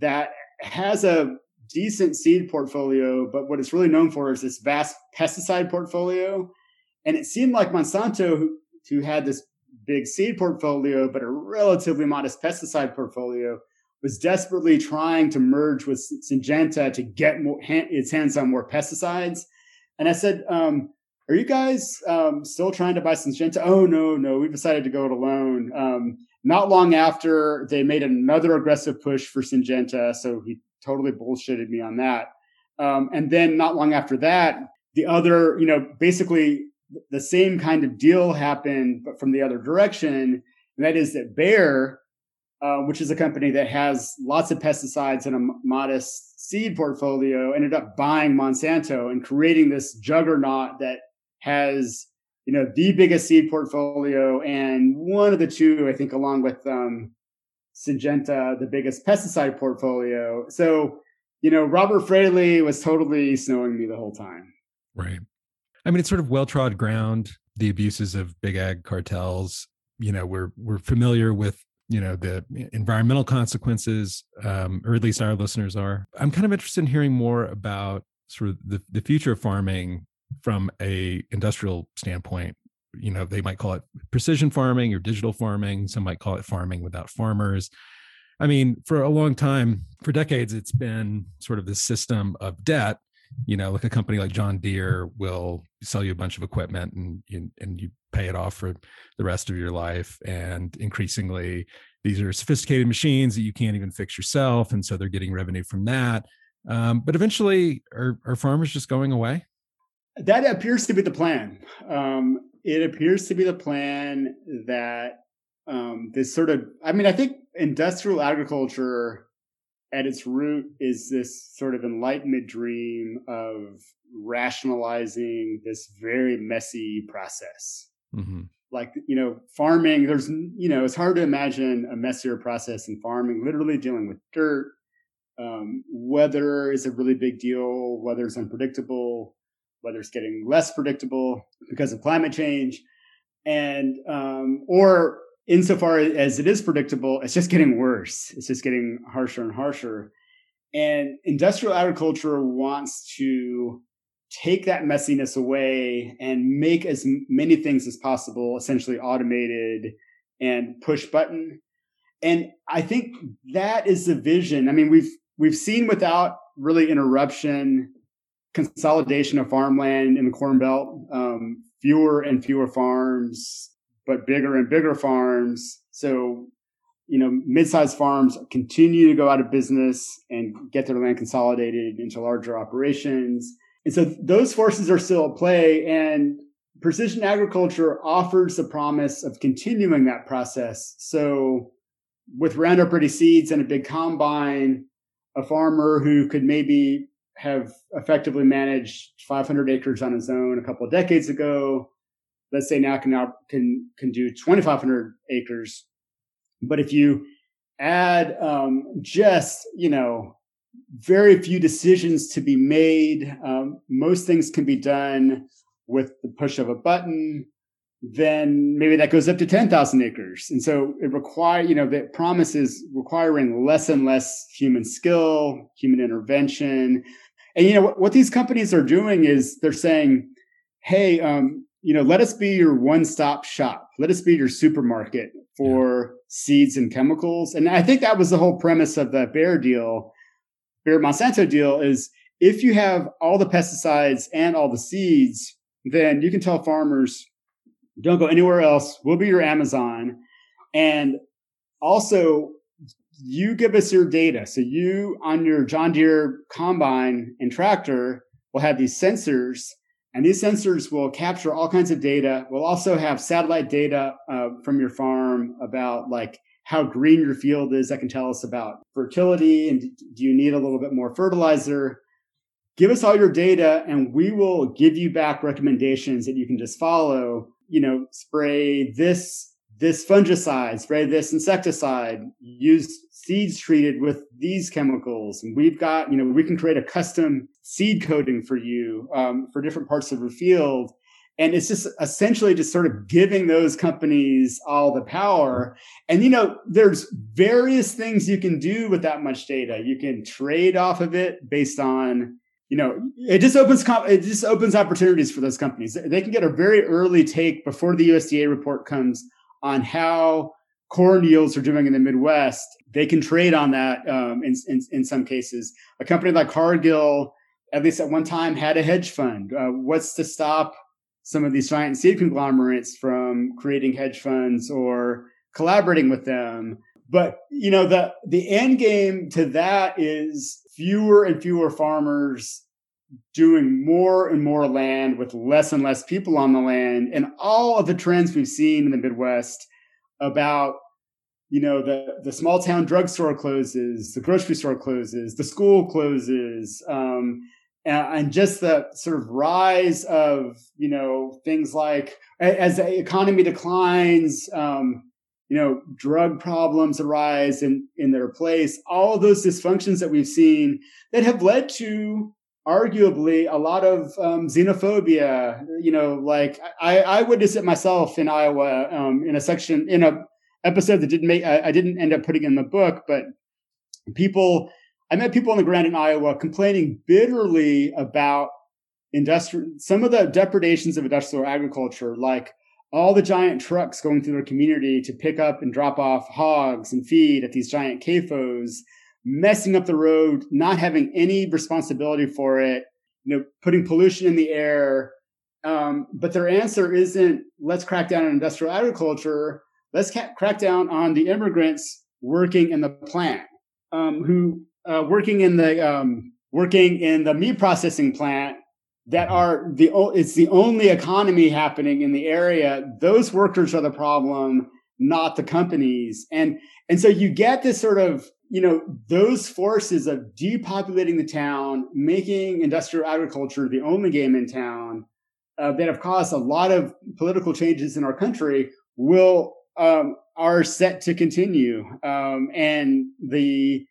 that has a decent seed portfolio, but what it's really known for is this vast pesticide portfolio. And it seemed like Monsanto, who, who had this big seed portfolio, but a relatively modest pesticide portfolio, was desperately trying to merge with Syngenta to get more, its hands on more pesticides. And I said, um, are you guys um, still trying to buy Syngenta? Oh, no, no, we decided to go it alone. Um, not long after, they made another aggressive push for Syngenta. So he totally bullshitted me on that. Um, and then not long after that, the other, you know, basically the same kind of deal happened, but from the other direction. And that is that Bayer, uh, which is a company that has lots of pesticides and a modest seed portfolio, ended up buying Monsanto and creating this juggernaut that has you know, the biggest seed portfolio and one of the two, I think, along with um, Syngenta, the biggest pesticide portfolio. So, you know, Robert Fraley was totally snowing me the whole time. Right. I mean, it's sort of well trod ground, the abuses of big ag cartels. You know, we're we're familiar with you know the environmental consequences um, or at least our listeners are. I'm kind of interested in hearing more about sort of the, the future of farming from a industrial standpoint. You know they might call it precision farming or digital farming. Some might call it farming without farmers. I mean for a long time for decades it's been sort of this system of debt. You know like a company like john deere will sell you a bunch of equipment and and you pay it off for the rest of your life and increasingly these are sophisticated machines that you can't even fix yourself and so they're getting revenue from that um, but eventually are, are farmers just going away that appears to be the plan um, it appears to be the plan that um, this sort of, I mean, I think industrial agriculture at its root is this sort of enlightenment dream of rationalizing this very messy process. Mm-hmm. Like, you know, farming, there's, you know, it's hard to imagine a messier process in farming, literally dealing with dirt. Um, weather is a really big deal, weather is unpredictable whether it's getting less predictable because of climate change, and um, or insofar as it is predictable, it's just getting worse. It's just getting harsher and harsher. And industrial agriculture wants to take that messiness away and make as many things as possible essentially automated and push button. And I think that is the vision. I mean, we've we've seen without really interruption consolidation of farmland in the Corn Belt, um, fewer and fewer farms, but bigger and bigger farms. So, you know, mid-sized farms continue to go out of business and get their land consolidated into larger operations. And so those forces are still at play and precision agriculture offers the promise of continuing that process. So with Roundup Ready seeds and a big combine, a farmer who could maybe have effectively managed 500 acres on his own a couple of decades ago. Let's say now can now can can do 2,500 acres. But if you add um, just you know very few decisions to be made, um, most things can be done with the push of a button. Then maybe that goes up to 10,000 acres. And so it require, you know, that promises requiring less and less human skill, human intervention, and you know what, what these companies are doing is they're saying, "Hey, um, you know, let us be your one-stop shop. Let us be your supermarket for yeah. seeds and chemicals." And I think that was the whole premise of the Bayer deal, Bayer Monsanto deal is if you have all the pesticides and all the seeds, then you can tell farmers, don't go anywhere else. We'll be your Amazon. And also, you give us your data. So you on your John Deere combine and tractor will have these sensors and these sensors will capture all kinds of data. We'll also have satellite data uh, from your farm about like how green your field is. That can tell us about fertility and do you need a little bit more fertilizer? Give us all your data and we will give you back recommendations that you can just follow. You know, spray this this fungicide, spray this insecticide, use seeds treated with these chemicals. And we've got, you know, we can create a custom seed coating for you um, for different parts of your field. And it's just essentially just sort of giving those companies all the power. And, you know, there's various things you can do with that much data. You can trade off of it based on, you know, it just opens, it just opens opportunities for those companies. They can get a very early take before the USDA report comes on how corn yields are doing in the Midwest, they can trade on that um, in, in, in, some cases. A company like Cargill, at least at one time, had a hedge fund. Uh, what's to stop some of these giant seed conglomerates from creating hedge funds or collaborating with them? But you know the the end game to that is fewer and fewer farmers doing more and more land with less and less people on the land and all of the trends we've seen in the midwest about you know the the small town drugstore closes the grocery store closes the school closes um, and, just the sort of rise of you know things like as the economy declines um, you know drug problems arise in in their place all those dysfunctions that we've seen that have led to arguably a lot of um, xenophobia. You know, like I, I witnessed it myself in Iowa um, in a section in a episode that didn't make I, I, didn't end up putting in the book, but people I met people on the ground in Iowa complaining bitterly about industrial, some of the depredations of industrial agriculture, like all the giant trucks going through their community to pick up and drop off hogs and feed at these giant CAFOs, messing up the road, not having any responsibility for it, you know, putting pollution in the air. Um, but their answer isn't let's crack down on industrial agriculture. Let's ca- crack down on the immigrants working in the plant, um, who uh, working in the um, working in the meat processing plant that are the it's the only economy happening in the area. Those workers are the problem, not the companies. And and so you get this sort of you know, those forces of depopulating the town, making industrial agriculture the only game in town, uh, that have caused a lot of political changes in our country will um, are set to continue. Um, and the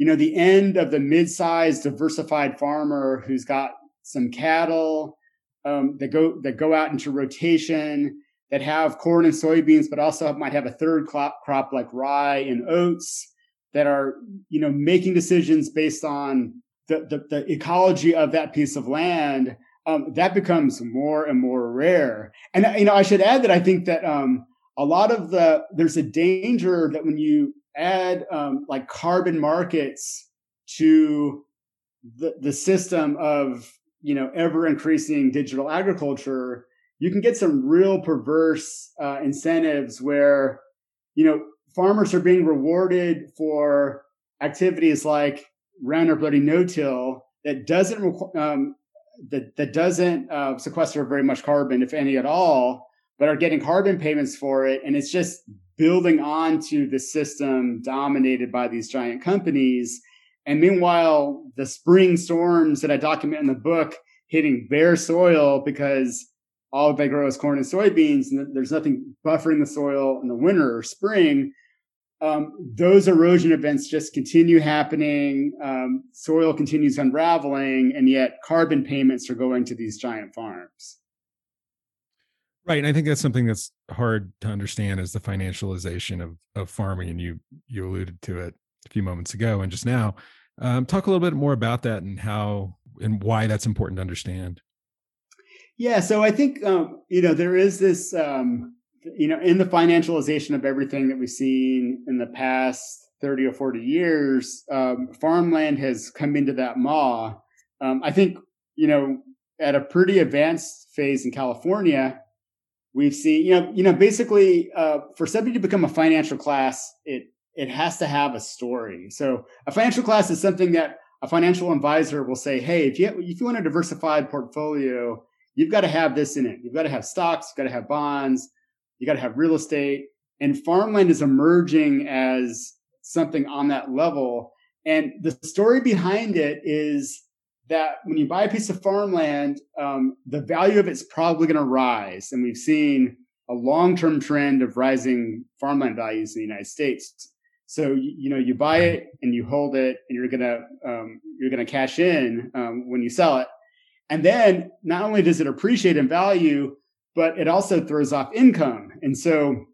you know the end of the mid-sized diversified farmer who's got some cattle um, that go that go out into rotation that have corn and soybeans, but also might have a third crop, crop like rye and oats that are you know making decisions based on the, the, the ecology of that piece of land um, that becomes more and more rare. And you know i should add that i think that um, a lot of the there's a danger that when you add um, like carbon markets to the, the system of you know ever increasing digital agriculture you can get some real perverse uh, incentives where you know farmers are being rewarded for activities like Roundup-ready no-till that doesn't um, that that doesn't uh, sequester very much carbon, if any at all, but are getting carbon payments for it, and it's just building onto the system dominated by these giant companies. And meanwhile, the spring storms that I document in the book hitting bare soil because all they grow is corn and soybeans, and there's nothing buffering the soil in the winter or spring um, those erosion events just continue happening. Um, soil continues unraveling, and yet carbon payments are going to these giant farms. Right, and I think that's something that's hard to understand is the financialization of of farming, and you you alluded to it a few moments ago and just now. Um, talk a little bit more about that and how and why that's important to understand. Yeah, so I think um, you know there is this um, you know, in the financialization of everything that we've seen in the past 30 or 40 years, um, farmland has come into that maw. Um, I think, you know, at a pretty advanced phase in California, we've seen, you know, you know, basically, uh, for somebody to become a financial class, it it has to have a story. So a financial class is something that a financial advisor will say, "Hey, if you if you want a diversified portfolio, you've got to have this in it. You've got to have stocks, you've got to have bonds, you got to have real estate and farmland is emerging as something on that level and the story behind it is that when you buy a piece of farmland um, the value of it's probably going to rise. And we've seen a long-term trend of rising farmland values in the united states. So you, know you buy it and you hold it and you're gonna um, you're gonna cash in um, when you sell it. And then not only does it appreciate in value but it also throws off income. And so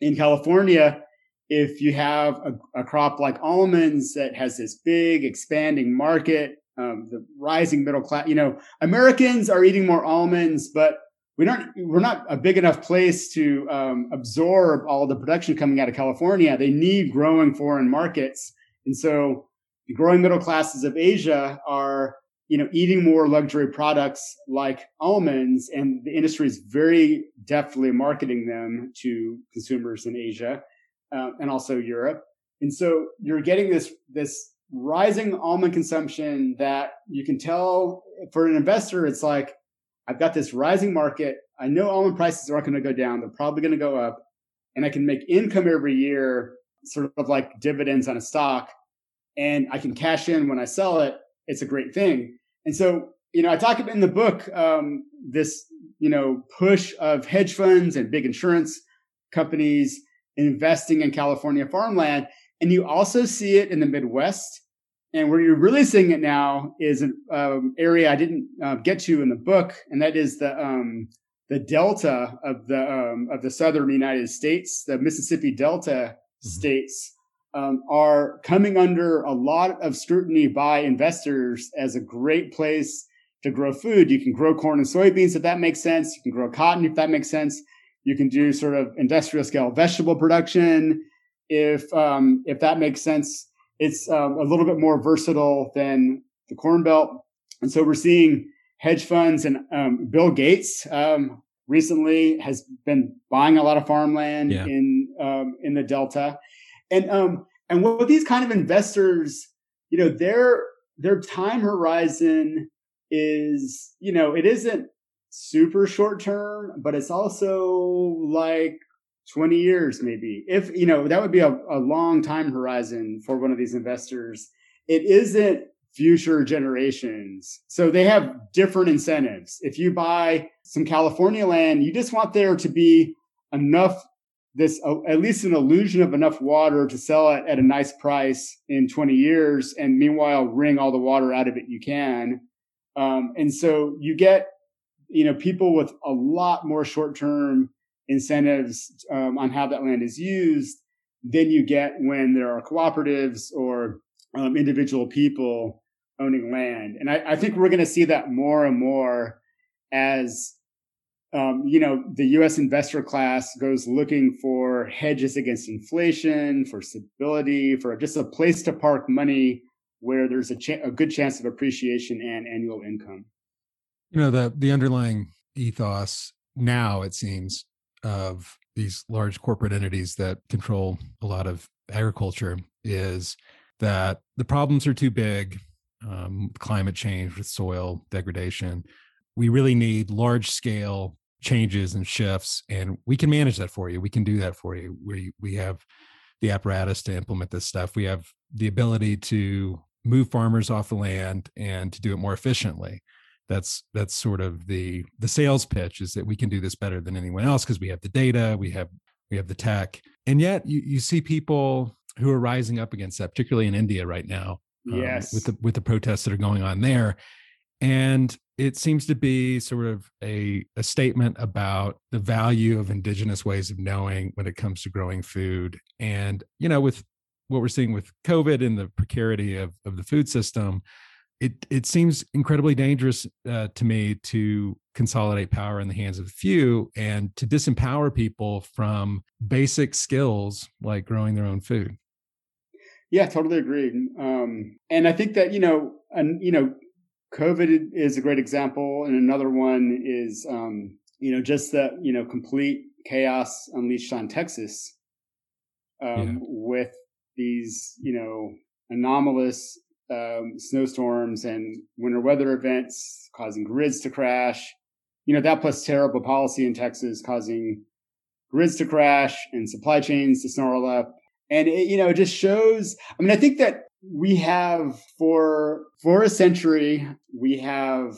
in California, if you have a, a crop like almonds that has this big expanding market, um, the rising middle class, you know, Americans are eating more almonds, but we don't, we're not a big enough place to um, absorb all the production coming out of California. They need growing foreign markets. And so the growing middle classes of Asia are you know, eating more luxury products like almonds, and the industry is very deftly marketing them to consumers in Asia uh, and also Europe. And so you're getting this this rising almond consumption that you can tell for an investor, it's like I've got this rising market. I know almond prices aren't going to go down; they're probably going to go up, and I can make income every year, sort of like dividends on a stock, and I can cash in when I sell it. It's a great thing and so, you know, I talk about in the book um, this, you know, push of hedge funds and big insurance companies investing in California farmland. And you also see it in the Midwest. And where you're really seeing it now is an um, area I didn't uh, get to in the book, and that is the um, the delta of the um, of the southern United States, the Mississippi Delta mm-hmm. states um, are coming under a lot of scrutiny by investors as a great place to grow food. You can grow corn and soybeans if that makes sense. You can grow cotton if that makes sense. You can do sort of industrial scale vegetable production if um, if that makes sense. It's um, a little bit more versatile than the Corn Belt, and so we're seeing hedge funds and um, Bill Gates um, recently has been buying a lot of farmland yeah. in um, in the Delta, and um, and what these kind of investors, you know, their their time horizon is, you know, it isn't super short term, but it's also like 20 years maybe. If, you know, that would be a, a long time horizon for one of these investors. It isn't future generations. So they have different incentives. If you buy some California land, you just want there to be enough this uh, at least an illusion of enough water to sell it at a nice price in 20 years and meanwhile wring all the water out of it you can um, and so you get you know people with a lot more short-term incentives um, on how that land is used than you get when there are cooperatives or um, individual people owning land and I, I think we're going to see that more and more as um, you know, the U.S. investor class goes looking for hedges against inflation, for stability, for just a place to park money where there's a, a good chance of appreciation and annual income. You know, the the underlying ethos now it seems of these large corporate entities that control a lot of agriculture is that the problems are too big, um, climate change with soil degradation. We really need large scale changes and shifts and we can manage that for you. We can do that for you. We we have the apparatus to implement this stuff. We have the ability to move farmers off the land and to do it more efficiently that's that's sort of the the sales pitch is that we can do this better than anyone else because we have the data we have we have the tech. And yet you, you see people who are rising up against that particularly in india right now um, yes. with the with the protests that are going on there. And it seems to be sort of a, a statement about the value of indigenous ways of knowing when it comes to growing food. And, you know, with what we're seeing with COVID and the precarity of, of the food system, it, it seems incredibly dangerous uh, to me to consolidate power in the hands of a few and to disempower people from basic skills like growing their own food. Yeah, totally agree. Um, and I think that you know, and you know, COVID is a great example, and another one is um, you know just that you know complete chaos unleashed on Texas um, yeah. with these you know anomalous um, snowstorms and winter weather events causing grids to crash. You know that plus terrible policy in Texas causing grids to crash and supply chains to snarl up. And it, you know, it just shows. I mean, I think that we have for for a century we have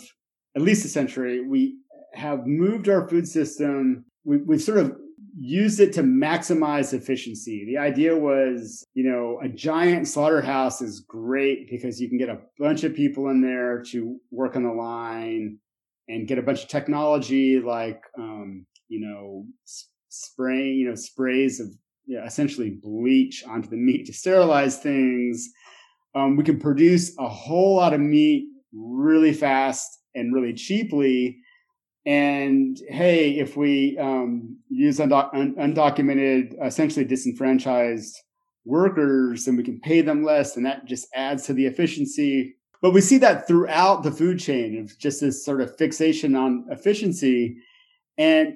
at least a century we have moved our food system we, we've sort of used it to maximize efficiency the idea was you know a giant slaughterhouse is great because you can get a bunch of people in there to work on the line and get a bunch of technology like um, you know spraying you know sprays of you know, essentially bleach onto the meat to sterilize things um, we can produce a whole lot of meat really fast and really cheaply. And hey, if we um, use undo- un- undocumented, essentially disenfranchised workers, then we can pay them less, and that just adds to the efficiency. But we see that throughout the food chain of just this sort of fixation on efficiency. And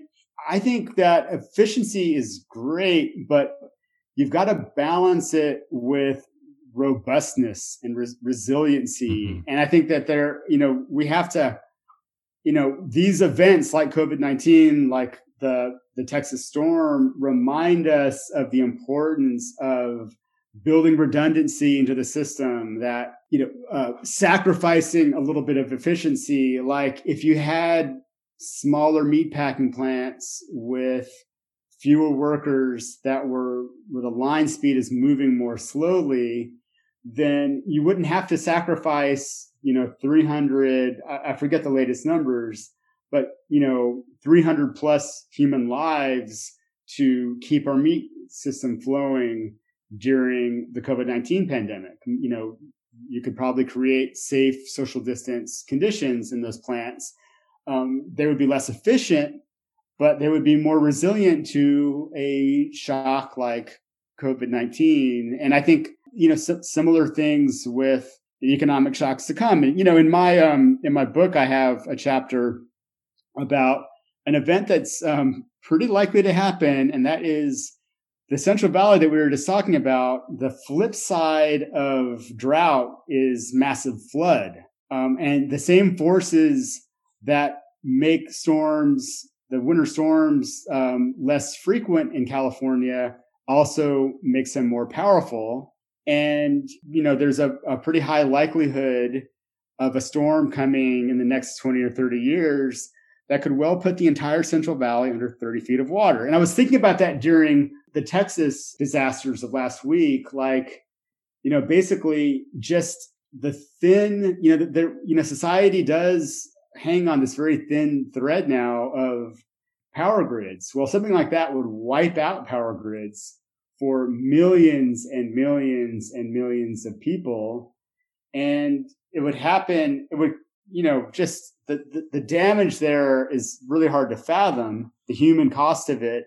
I think that efficiency is great, but you've got to balance it with robustness and res- resiliency. Mm-hmm. And I think that there, you know, we have to, you know, these events like COVID 19, like the, the Texas storm remind us of the importance of building redundancy into the system that, you know, uh, sacrificing a little bit of efficiency. Like if you had smaller meat packing plants with fewer workers that were where the line speed is moving more slowly then you wouldn't have to sacrifice, you know, 300, I forget the latest numbers, but, you know, 300 plus human lives to keep our meat system flowing during the COVID 19 pandemic. You know, you could probably create safe social distance conditions in those plants. Um, they would be less efficient, but they would be more resilient to a shock like COVID 19. And I think, you know, s- similar things with economic shocks to come. And, you know, in my, um, in my book, I have a chapter about an event that's um, pretty likely to happen, and that is the Central Valley that we were just talking about. The flip side of drought is massive flood, um, and the same forces that make storms, the winter storms, um, less frequent in California, also makes them more powerful. And you know, there's a, a pretty high likelihood of a storm coming in the next 20 or 30 years that could well put the entire Central Valley under 30 feet of water. And I was thinking about that during the Texas disasters of last week. Like, you know, basically just the thin, you know, the, you know, society does hang on this very thin thread now of power grids. Well, something like that would wipe out power grids for millions and millions and millions of people. And it would happen, it would, you know, just the, the, the damage there is really hard to fathom, the human cost of it.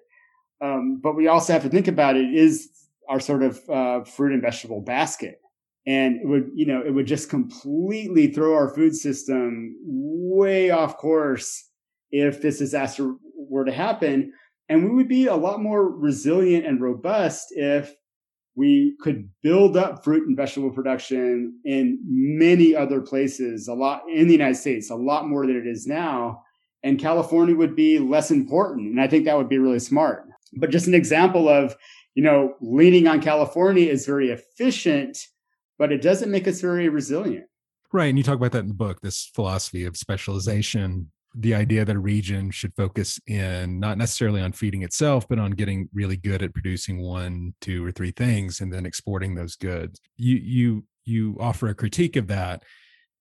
Um, but we also have to think about it is our sort of uh, fruit and vegetable basket. And it would, you know, it would just completely throw our food system way off course if this disaster were to happen. And we would be a lot more resilient and robust if we could build up fruit and vegetable production in many other places, a lot in the United States, a lot more than it is now. And California would be less important. And I think that would be really smart. But just an example of, you know, leaning on California is very efficient, but it doesn't make us very resilient. Right. And you talk about that in the book, this philosophy of specialization the idea that a region should focus in not necessarily on feeding itself, but on getting really good at producing one, two, or three things and then exporting those goods. You you you offer a critique of that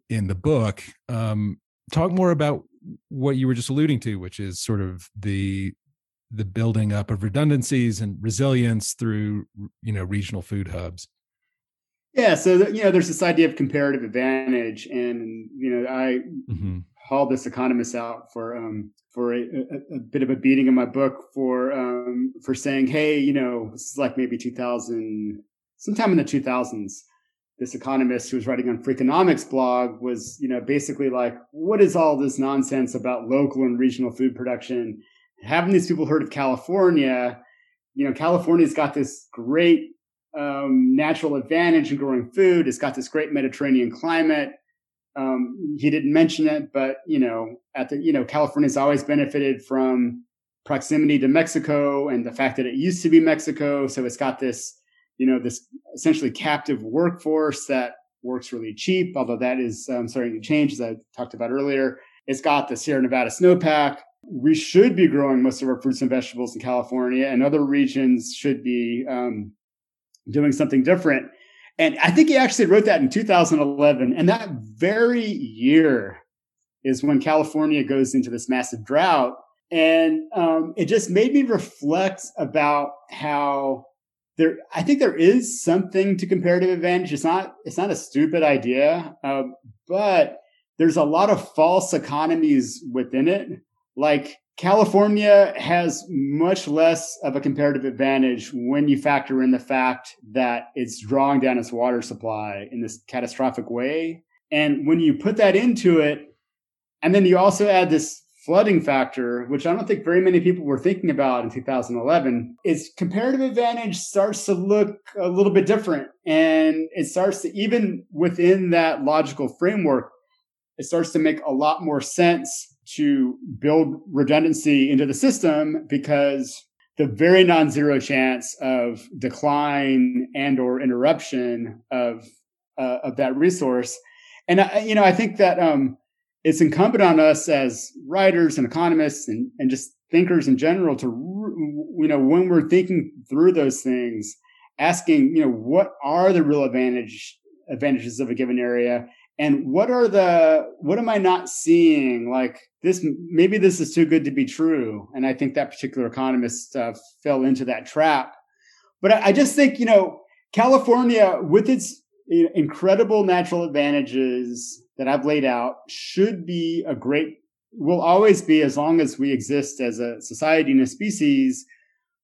in the book. Um, talk more about what you were just alluding to, which is sort of the the building up of redundancies and resilience through you know regional food hubs. Yeah, so you know, there's this idea of comparative advantage, and you know, I mm-hmm hauled this economist out for um, for a, a, a, bit of a beating in my book for um, for saying, hey, you know, this is like maybe 2000, sometime in the 2000s. This economist who was writing on Freakonomics blog was, you know, basically like, what is all this nonsense about local and regional food production? Haven't these people heard of California? You know, California's got this great um, natural advantage in growing food. It's got this great Mediterranean climate um, he didn't mention it, but you know, at the you know, California's always benefited from proximity to Mexico and the fact that it used to be Mexico, so it's got this you know this essentially captive workforce that works really cheap, although that is um, starting to change as I talked about earlier. It's got the Sierra Nevada snowpack. We should be growing most of our fruits and vegetables in California, and other regions should be um, doing something different. And I think he actually wrote that in 2011. And that very year is when California goes into this massive drought. And um, it just made me reflect about how there, I think there is something to comparative advantage. It's not, it's not a stupid idea, uh, but there's a lot of false economies within it. Like California has much less of a comparative advantage when you factor in the fact that it's drawing down its water supply in this catastrophic way. And when you put that into it, and then you also add this flooding factor, which I don't think very many people were thinking about in 2011, its comparative advantage starts to look a little bit different. And it starts to, even within that logical framework, it starts to make a lot more sense to build redundancy into the system because the very non-zero chance of decline and or interruption of uh, of that resource. And you know i think that um, it's incumbent on us as writers and economists and, and just thinkers in general to you know when we're thinking through those things asking you know what are the real advantage advantages of a given area and what are the what am i not seeing? Like this maybe this is too good to be true. And i think that particular economist uh, fell into that trap. But I, I, just think you know california with its incredible natural advantages that I've laid out should be a great, will always be, as long as we exist as a society and a species,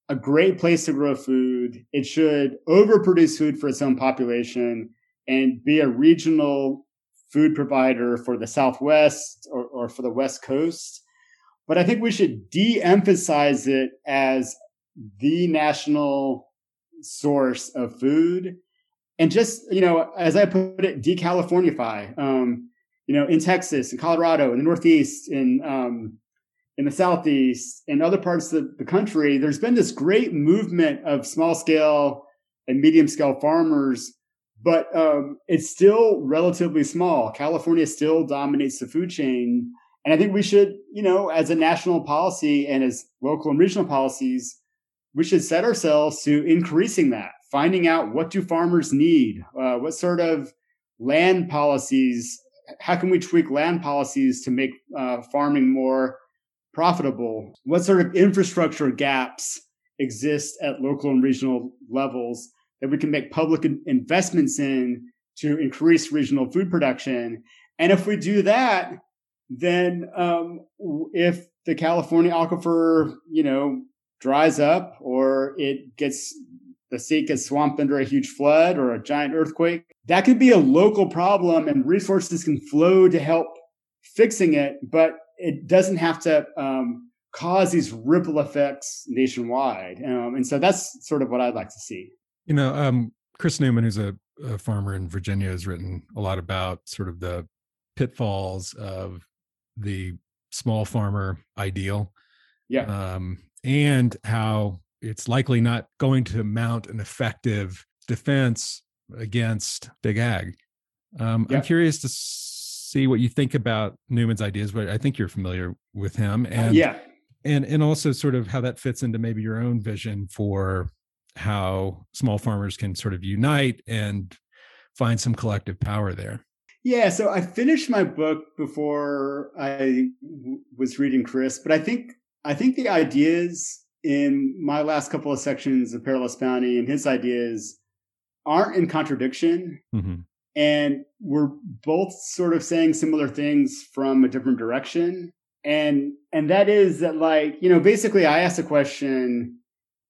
a great place to grow food. It should overproduce food for its own population and be a regional food provider for the Southwest or, or for the West Coast. But I think we should de emphasize it as the national source of food and just you know as i put it decalifornify um you know in texas in colorado in the northeast in um in the southeast and other parts of the country there's been this great movement of small scale and medium scale farmers but um, it's still relatively small. California still dominates the food chain. And i think we should you know as a national policy and as local and regional policies we should set ourselves to increasing that, finding out what do farmers need, uh, what sort of land policies, how can we tweak land policies to make uh, farming more profitable? What sort of infrastructure gaps exist at local and regional levels that we can make public investments in to increase regional food production? And if we do that, then um, if the California aquifer, you know, dries up or it gets the sea gets swamped under a huge flood or a giant earthquake. That could be a local problem and resources can flow to help fixing it, but it doesn't have to um, cause these ripple effects nationwide. Um, and so that's sort of what I'd like to see. You know, um, Chris Newman, who's a, a farmer in Virginia, has written a lot about sort of the pitfalls of the small farmer ideal. Yeah. Um, and how it's likely not going to mount an effective defense against big ag. Um, I'm curious to see what you think about Newman's ideas, but I think you're familiar with him, and yeah, and and also sort of how that fits into maybe your own vision for how small farmers can sort of unite and find some collective power there. Yeah, so I finished my book before I w- was reading Chris, but I think I think the ideas in my last couple of sections of Perilous Bounty and his ideas aren't in contradiction. Mm-hmm. And we're both sort of saying similar things from a different direction. And and that is that like, you know, basically I asked a question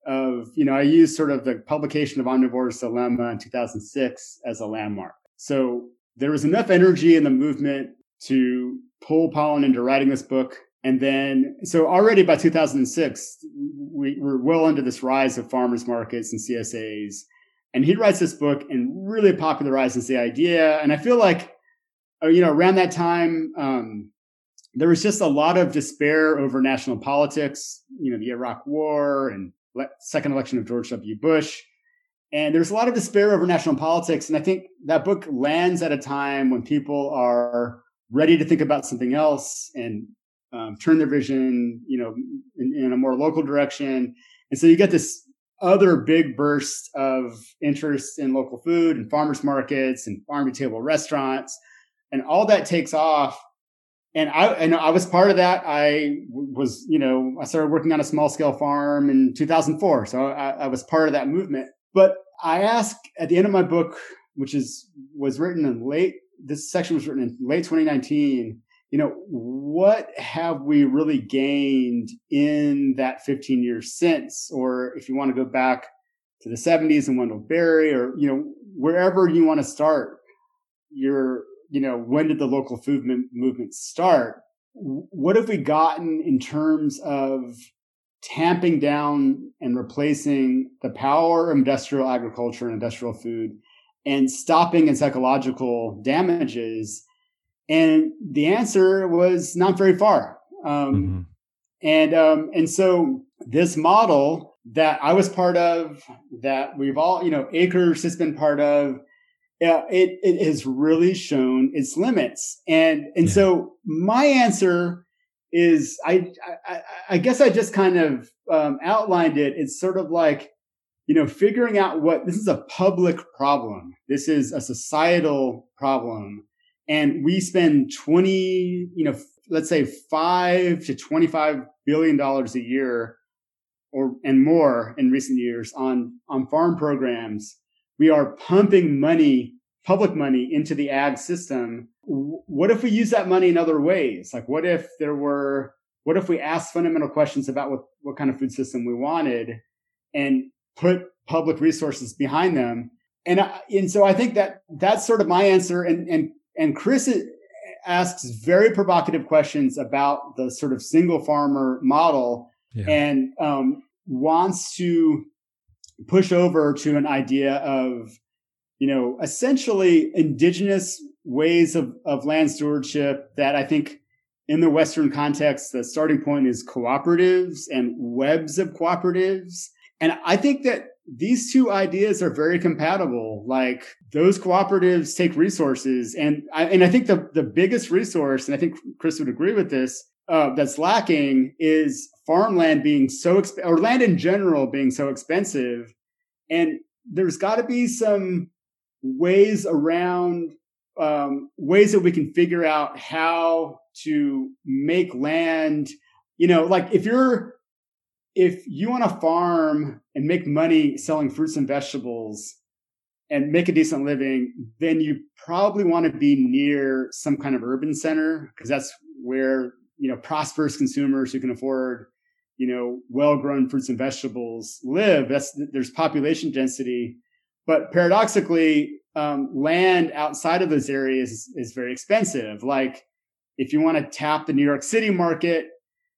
of, you know, I used sort of the publication of Omnivore's Dilemma in 2006 as a landmark. So there was enough energy in the movement to pull Pollan into writing this book and then, so already by 2006, we were well into this rise of farmers markets and CSAs. And he writes this book and really popularizes the idea. And I feel like, uh, you know, around that time, um, there was just a lot of despair over national politics, you know, the Iraq war and second election of George W. Bush. And there's a lot of despair over national politics. And I think that book lands at a time when people are ready to think about something else and um, turn their vision, you know, in, in, a more local direction. And so you get this other big burst of interest in local food and farmers markets and farm to table restaurants, and all that takes off. And I, and I was part of that. I was, you know, I started working on a small scale farm in 2004. So I, I was part of that movement. But I ask at the end of my book, which is, was written in late, this section was written in late 2019 you know, what have we really gained in that 15 years since? Or if you want to go back to the 70s and Wendell Berry, or, you know, wherever you want to start, you're, you know, when did the local food movement start? What have we gotten in terms of tamping down and replacing the power of industrial agriculture and industrial food and stopping its ecological damages? And the answer was not very far. Um, mm-hmm. And um, and so this model that I was part of, that we've all, you know, Acres has been part of, uh, it it has really shown its limits. And and yeah. so my answer is, I, I, I guess I just kind of um, outlined it. It's sort of like, you know, figuring out what this is a public problem. This is a societal problem and we spend 20 you know let's say 5 to 25 billion dollars a year or and more in recent years on on farm programs we are pumping money public money into the ag system. What if we use that money in other ways? Like, what if there were, what if we asked fundamental questions about what, what kind of food system we wanted and put public resources behind them? And, I, and so I think that that's sort of my answer. And, and, and Chris asks very provocative questions about the sort of single farmer model yeah. and um, wants to push over to an idea of you know, essentially indigenous ways of, of land stewardship that I think in the Western context, the starting point is cooperatives and webs of cooperatives. And I think that these two ideas are very compatible. Like those cooperatives take resources. And I, and I think the, the biggest resource, and I think Chris would agree with this, uh, that's lacking is farmland being so, exp- or land in general being so expensive. And there's got to be some ways around um, ways that we can figure out how to make land you know like if you're if you want to farm and make money selling fruits and vegetables and make a decent living then you probably want to be near some kind of urban center because that's where you know prosperous consumers who can afford you know well-grown fruits and vegetables live that's there's population density. But paradoxically, um, land outside of those areas is, is very expensive. Like if you want to tap the New York City market,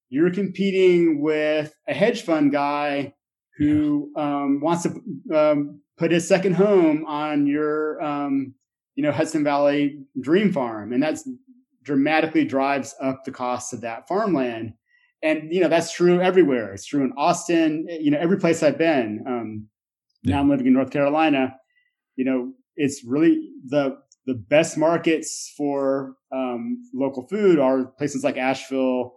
you're competing with a hedge fund guy who um, wants to um, put his second home on your, um, you know, Hudson Valley dream farm, and that's dramatically drives up the cost of that farmland. And you know that's true everywhere. It's true in Austin. You know, every place I've been. Um, now I'm living in North Carolina. You know, it's really the the best markets for um, local food are places like Asheville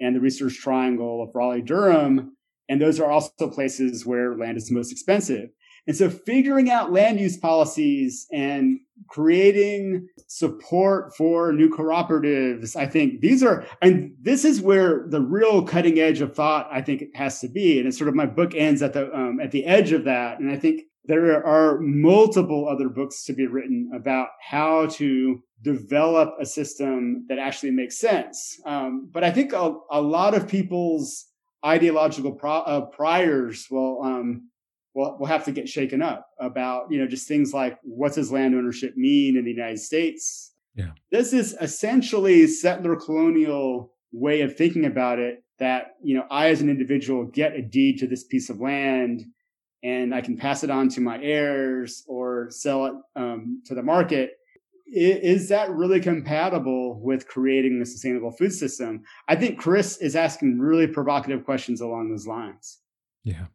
and the Research Triangle of Raleigh Durham, and those are also places where land is most expensive. And so figuring out land use policies and creating support for new cooperatives, I think these are, and this is where the real cutting edge of thought, I think has to be. And it's sort of my book ends at the, um, at the edge of that. And I think there are multiple other books to be written about how to develop a system that actually makes sense. Um, but I think a, a, lot of people's ideological pro, uh, priors will, um, will will have to get shaken up about you know just things like what does land ownership mean in the United States. Yeah, this is essentially settler colonial way of thinking about it. That you know I as an individual get a deed to this piece of land. And I can pass it on to my heirs or sell it um, to the market is that really compatible with creating a sustainable food system? I think Chris is asking really provocative questions along those lines. Yeah.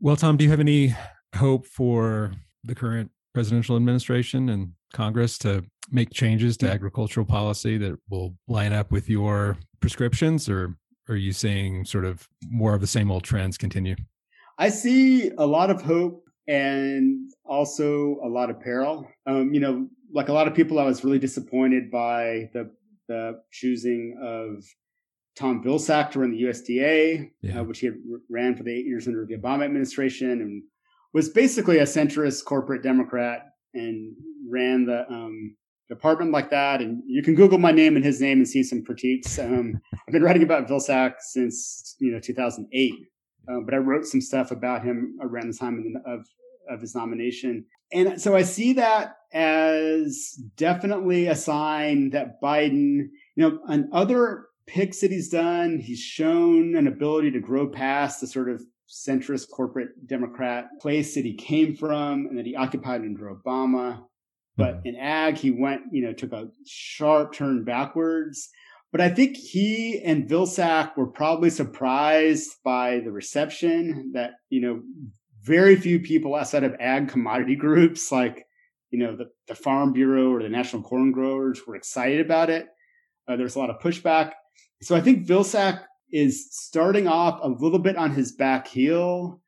Well, Tom, do you have any hope for the current presidential administration and Congress to make changes to agricultural policy that will line up with your prescriptions, or are you seeing sort of more of the same old trends continue? I see a lot of hope and also a lot of peril. Um, you know, like a lot of people, I was really disappointed by the the choosing of Tom Vilsack to run the USDA, yeah. uh, which he ran for the eight years under the Obama administration and was basically a centrist corporate Democrat and ran the um, department like that. And you can Google my name and his name and see some critiques. Um, I've been writing about Vilsack since you know 2008, uh, but I wrote some stuff about him around the time of, of his nomination. And so I see that as definitely a sign that Biden, you know, and other picks that he's done, he's shown an ability to grow past the sort of centrist corporate Democrat place that he came from and that he occupied under Obama. But mm-hmm. in ag, he went, you know, took a sharp turn backwards. But I think he and Vilsack were probably surprised by the reception that, you know, very few people outside of ag commodity groups like, you know, the, the Farm Bureau or the National Corn Growers were excited about it. Uh, there's a lot of pushback. So I think Vilsack is starting off a little bit on his back heel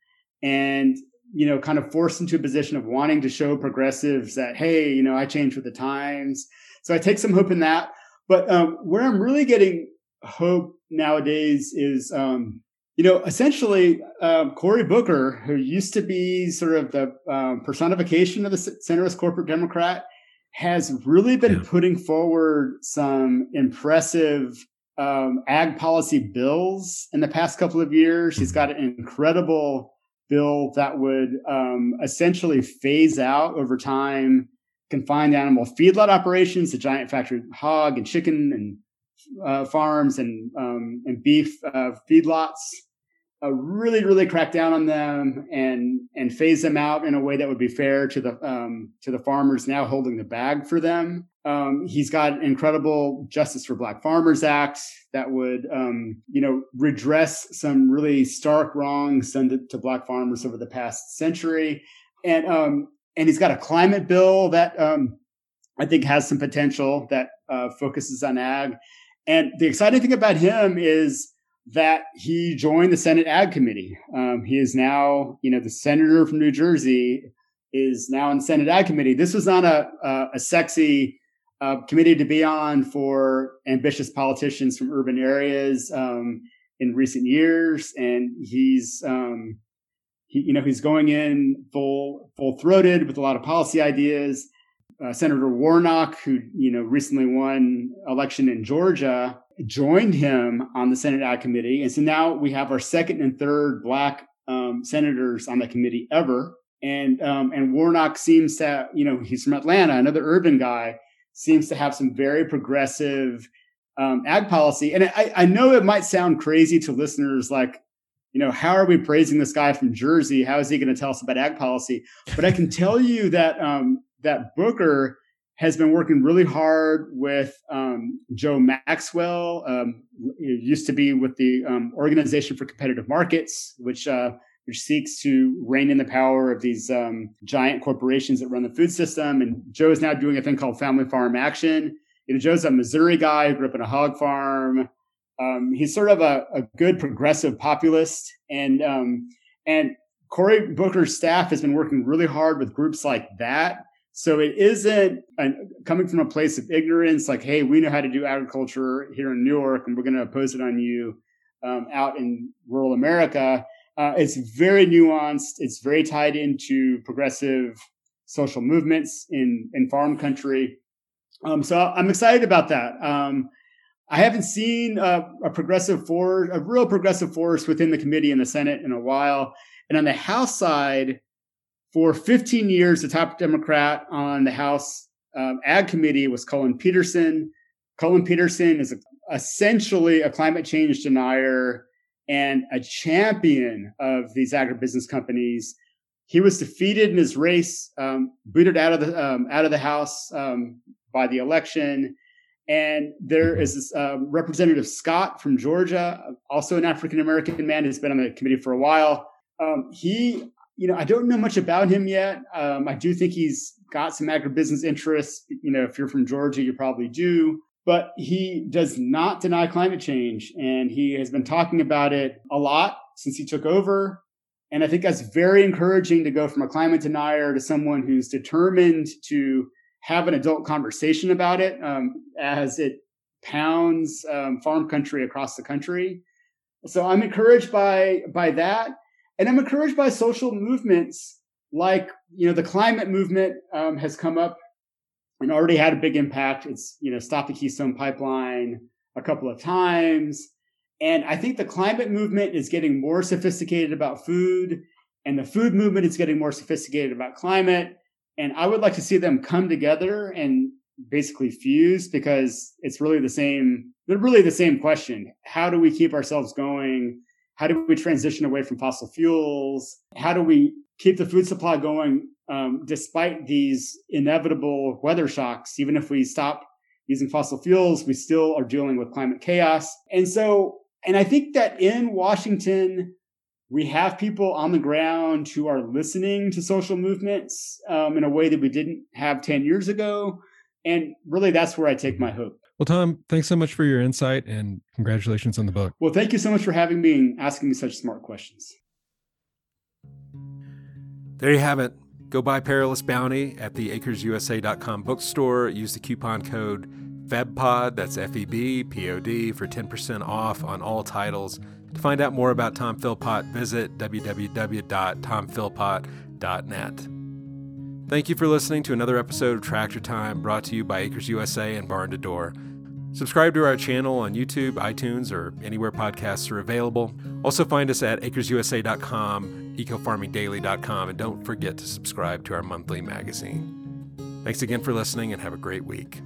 and, you know, kind of forced into a position of wanting to show progressives that, hey, you know, I changed with the times. So I take some hope in that. But um, where I'm really getting hope nowadays is, um, you know, essentially, um, Cory Booker, who used to be sort of the um, personification of the centrist corporate Democrat, has really been yeah. putting forward some impressive um, ag policy bills in the past couple of years. He's got an incredible bill that would um, essentially phase out over time confined animal feedlot operations, the giant factory hog and chicken and uh, farms and um, and beef uh, feedlots uh, really, really crack down on them and and phase them out in a way that would be fair to the um, to the farmers now holding the bag for them. Um, he's got incredible Justice for Black Farmers Act that would, um, you know, redress some really stark wrongs done to, to Black farmers over the past century, and um, and he's got a climate bill that um, I think has some potential that uh, focuses on ag. And the exciting thing about him is that he joined the Senate Ag Committee. Um, he is now, you know, the senator from New Jersey is now in the Senate Ag Committee. This was not a a, a sexy uh, committee to be on for ambitious politicians from urban areas um, in recent years, and he's. Um, he, you know, he's going in full full throated with a lot of policy ideas. Uh, Senator Warnock, who you know recently won election in Georgia, joined him on the Senate Ag Committee. And so now we have our second and third black um, senators on the committee ever. And um, and Warnock seems to, you know, he's from Atlanta, another urban guy, seems to have some very progressive um, ag policy. And I, I know it might sound crazy to listeners, like, you know, how are we praising this guy from Jersey? How is he going to tell us about ag policy? But I can tell you that um, that Booker has been working really hard with um, Joe Maxwell. Um, used to be with the um, Organization for Competitive Markets, which uh, which seeks to rein in the power of these um, giant corporations that run the food system. And Joe is now doing a thing called Family Farm Action. You know, Joe's a Missouri guy, grew up in a hog farm. Um, he's sort of a, a, good progressive populist, and um, and Cory Booker's staff has been working really hard with groups like that so it isn't an, coming from a place of ignorance, like, hey, we know how to do agriculture here in New York, and we're going to impose it on you um, out in rural America. Uh, it's very nuanced. It's very tied into progressive social movements in in farm country. Um, so I'm excited about that. Um, I haven't seen a, a progressive force, a real progressive force within the committee in the Senate in a while. And on the House side, for 15 years, the top Democrat on the House um, Ag Committee was Collin Peterson. Collin Peterson is a, essentially a climate change denier and a champion of these agribusiness companies. He was defeated in his race, um, booted out of the um, out of the House um, by the election. And there is this um, Representative Scott from Georgia, also an African American man who's been on the committee for a while. Um, he you know, I don't know much about him yet. Um, I do think he's got some agribusiness interests. You know, if you're from Georgia, you probably do. But he does not deny climate change. And he has been talking about it a lot since he took over. And I think that's very encouraging to go from a climate denier to someone who's determined to have an adult conversation about it um, as it pounds um, farm country across the country. So I'm encouraged by by that. And I'm encouraged by social movements like, you know, the climate movement um, has come up and already had a big impact. It's, you know, stopped the Keystone pipeline a couple of times. And I think the climate movement is getting more sophisticated about food, and the food movement is getting more sophisticated about climate. And I would like to see them come together and basically fuse because it's really the same, they're really the same question. How do we keep ourselves going? How do we transition away from fossil fuels? How do we keep the food supply going um, despite these inevitable weather shocks? Even if we stop using fossil fuels, we still are dealing with climate chaos. And so, and I think that in Washington, we have people on the ground who are listening to social movements um, in a way that we didn't have 10 years ago. And really, that's where I take my hope. Well, Tom, thanks so much for your insight and congratulations on the book. Well, thank you so much for having me and asking me such smart questions. There you have it. Go buy Perilous Bounty at the acresusa.com bookstore. Use the coupon code FEBPOD, that's F E B P O D, for 10% off on all titles. To find out more about Tom Philpott, visit www.tomphilpott.net. Thank you for listening to another episode of Tractor Time brought to you by Acres USA and Barn to Door. Subscribe to our channel on YouTube, iTunes, or anywhere podcasts are available. Also, find us at acresusa.com, ecofarmingdaily.com, and don't forget to subscribe to our monthly magazine. Thanks again for listening and have a great week.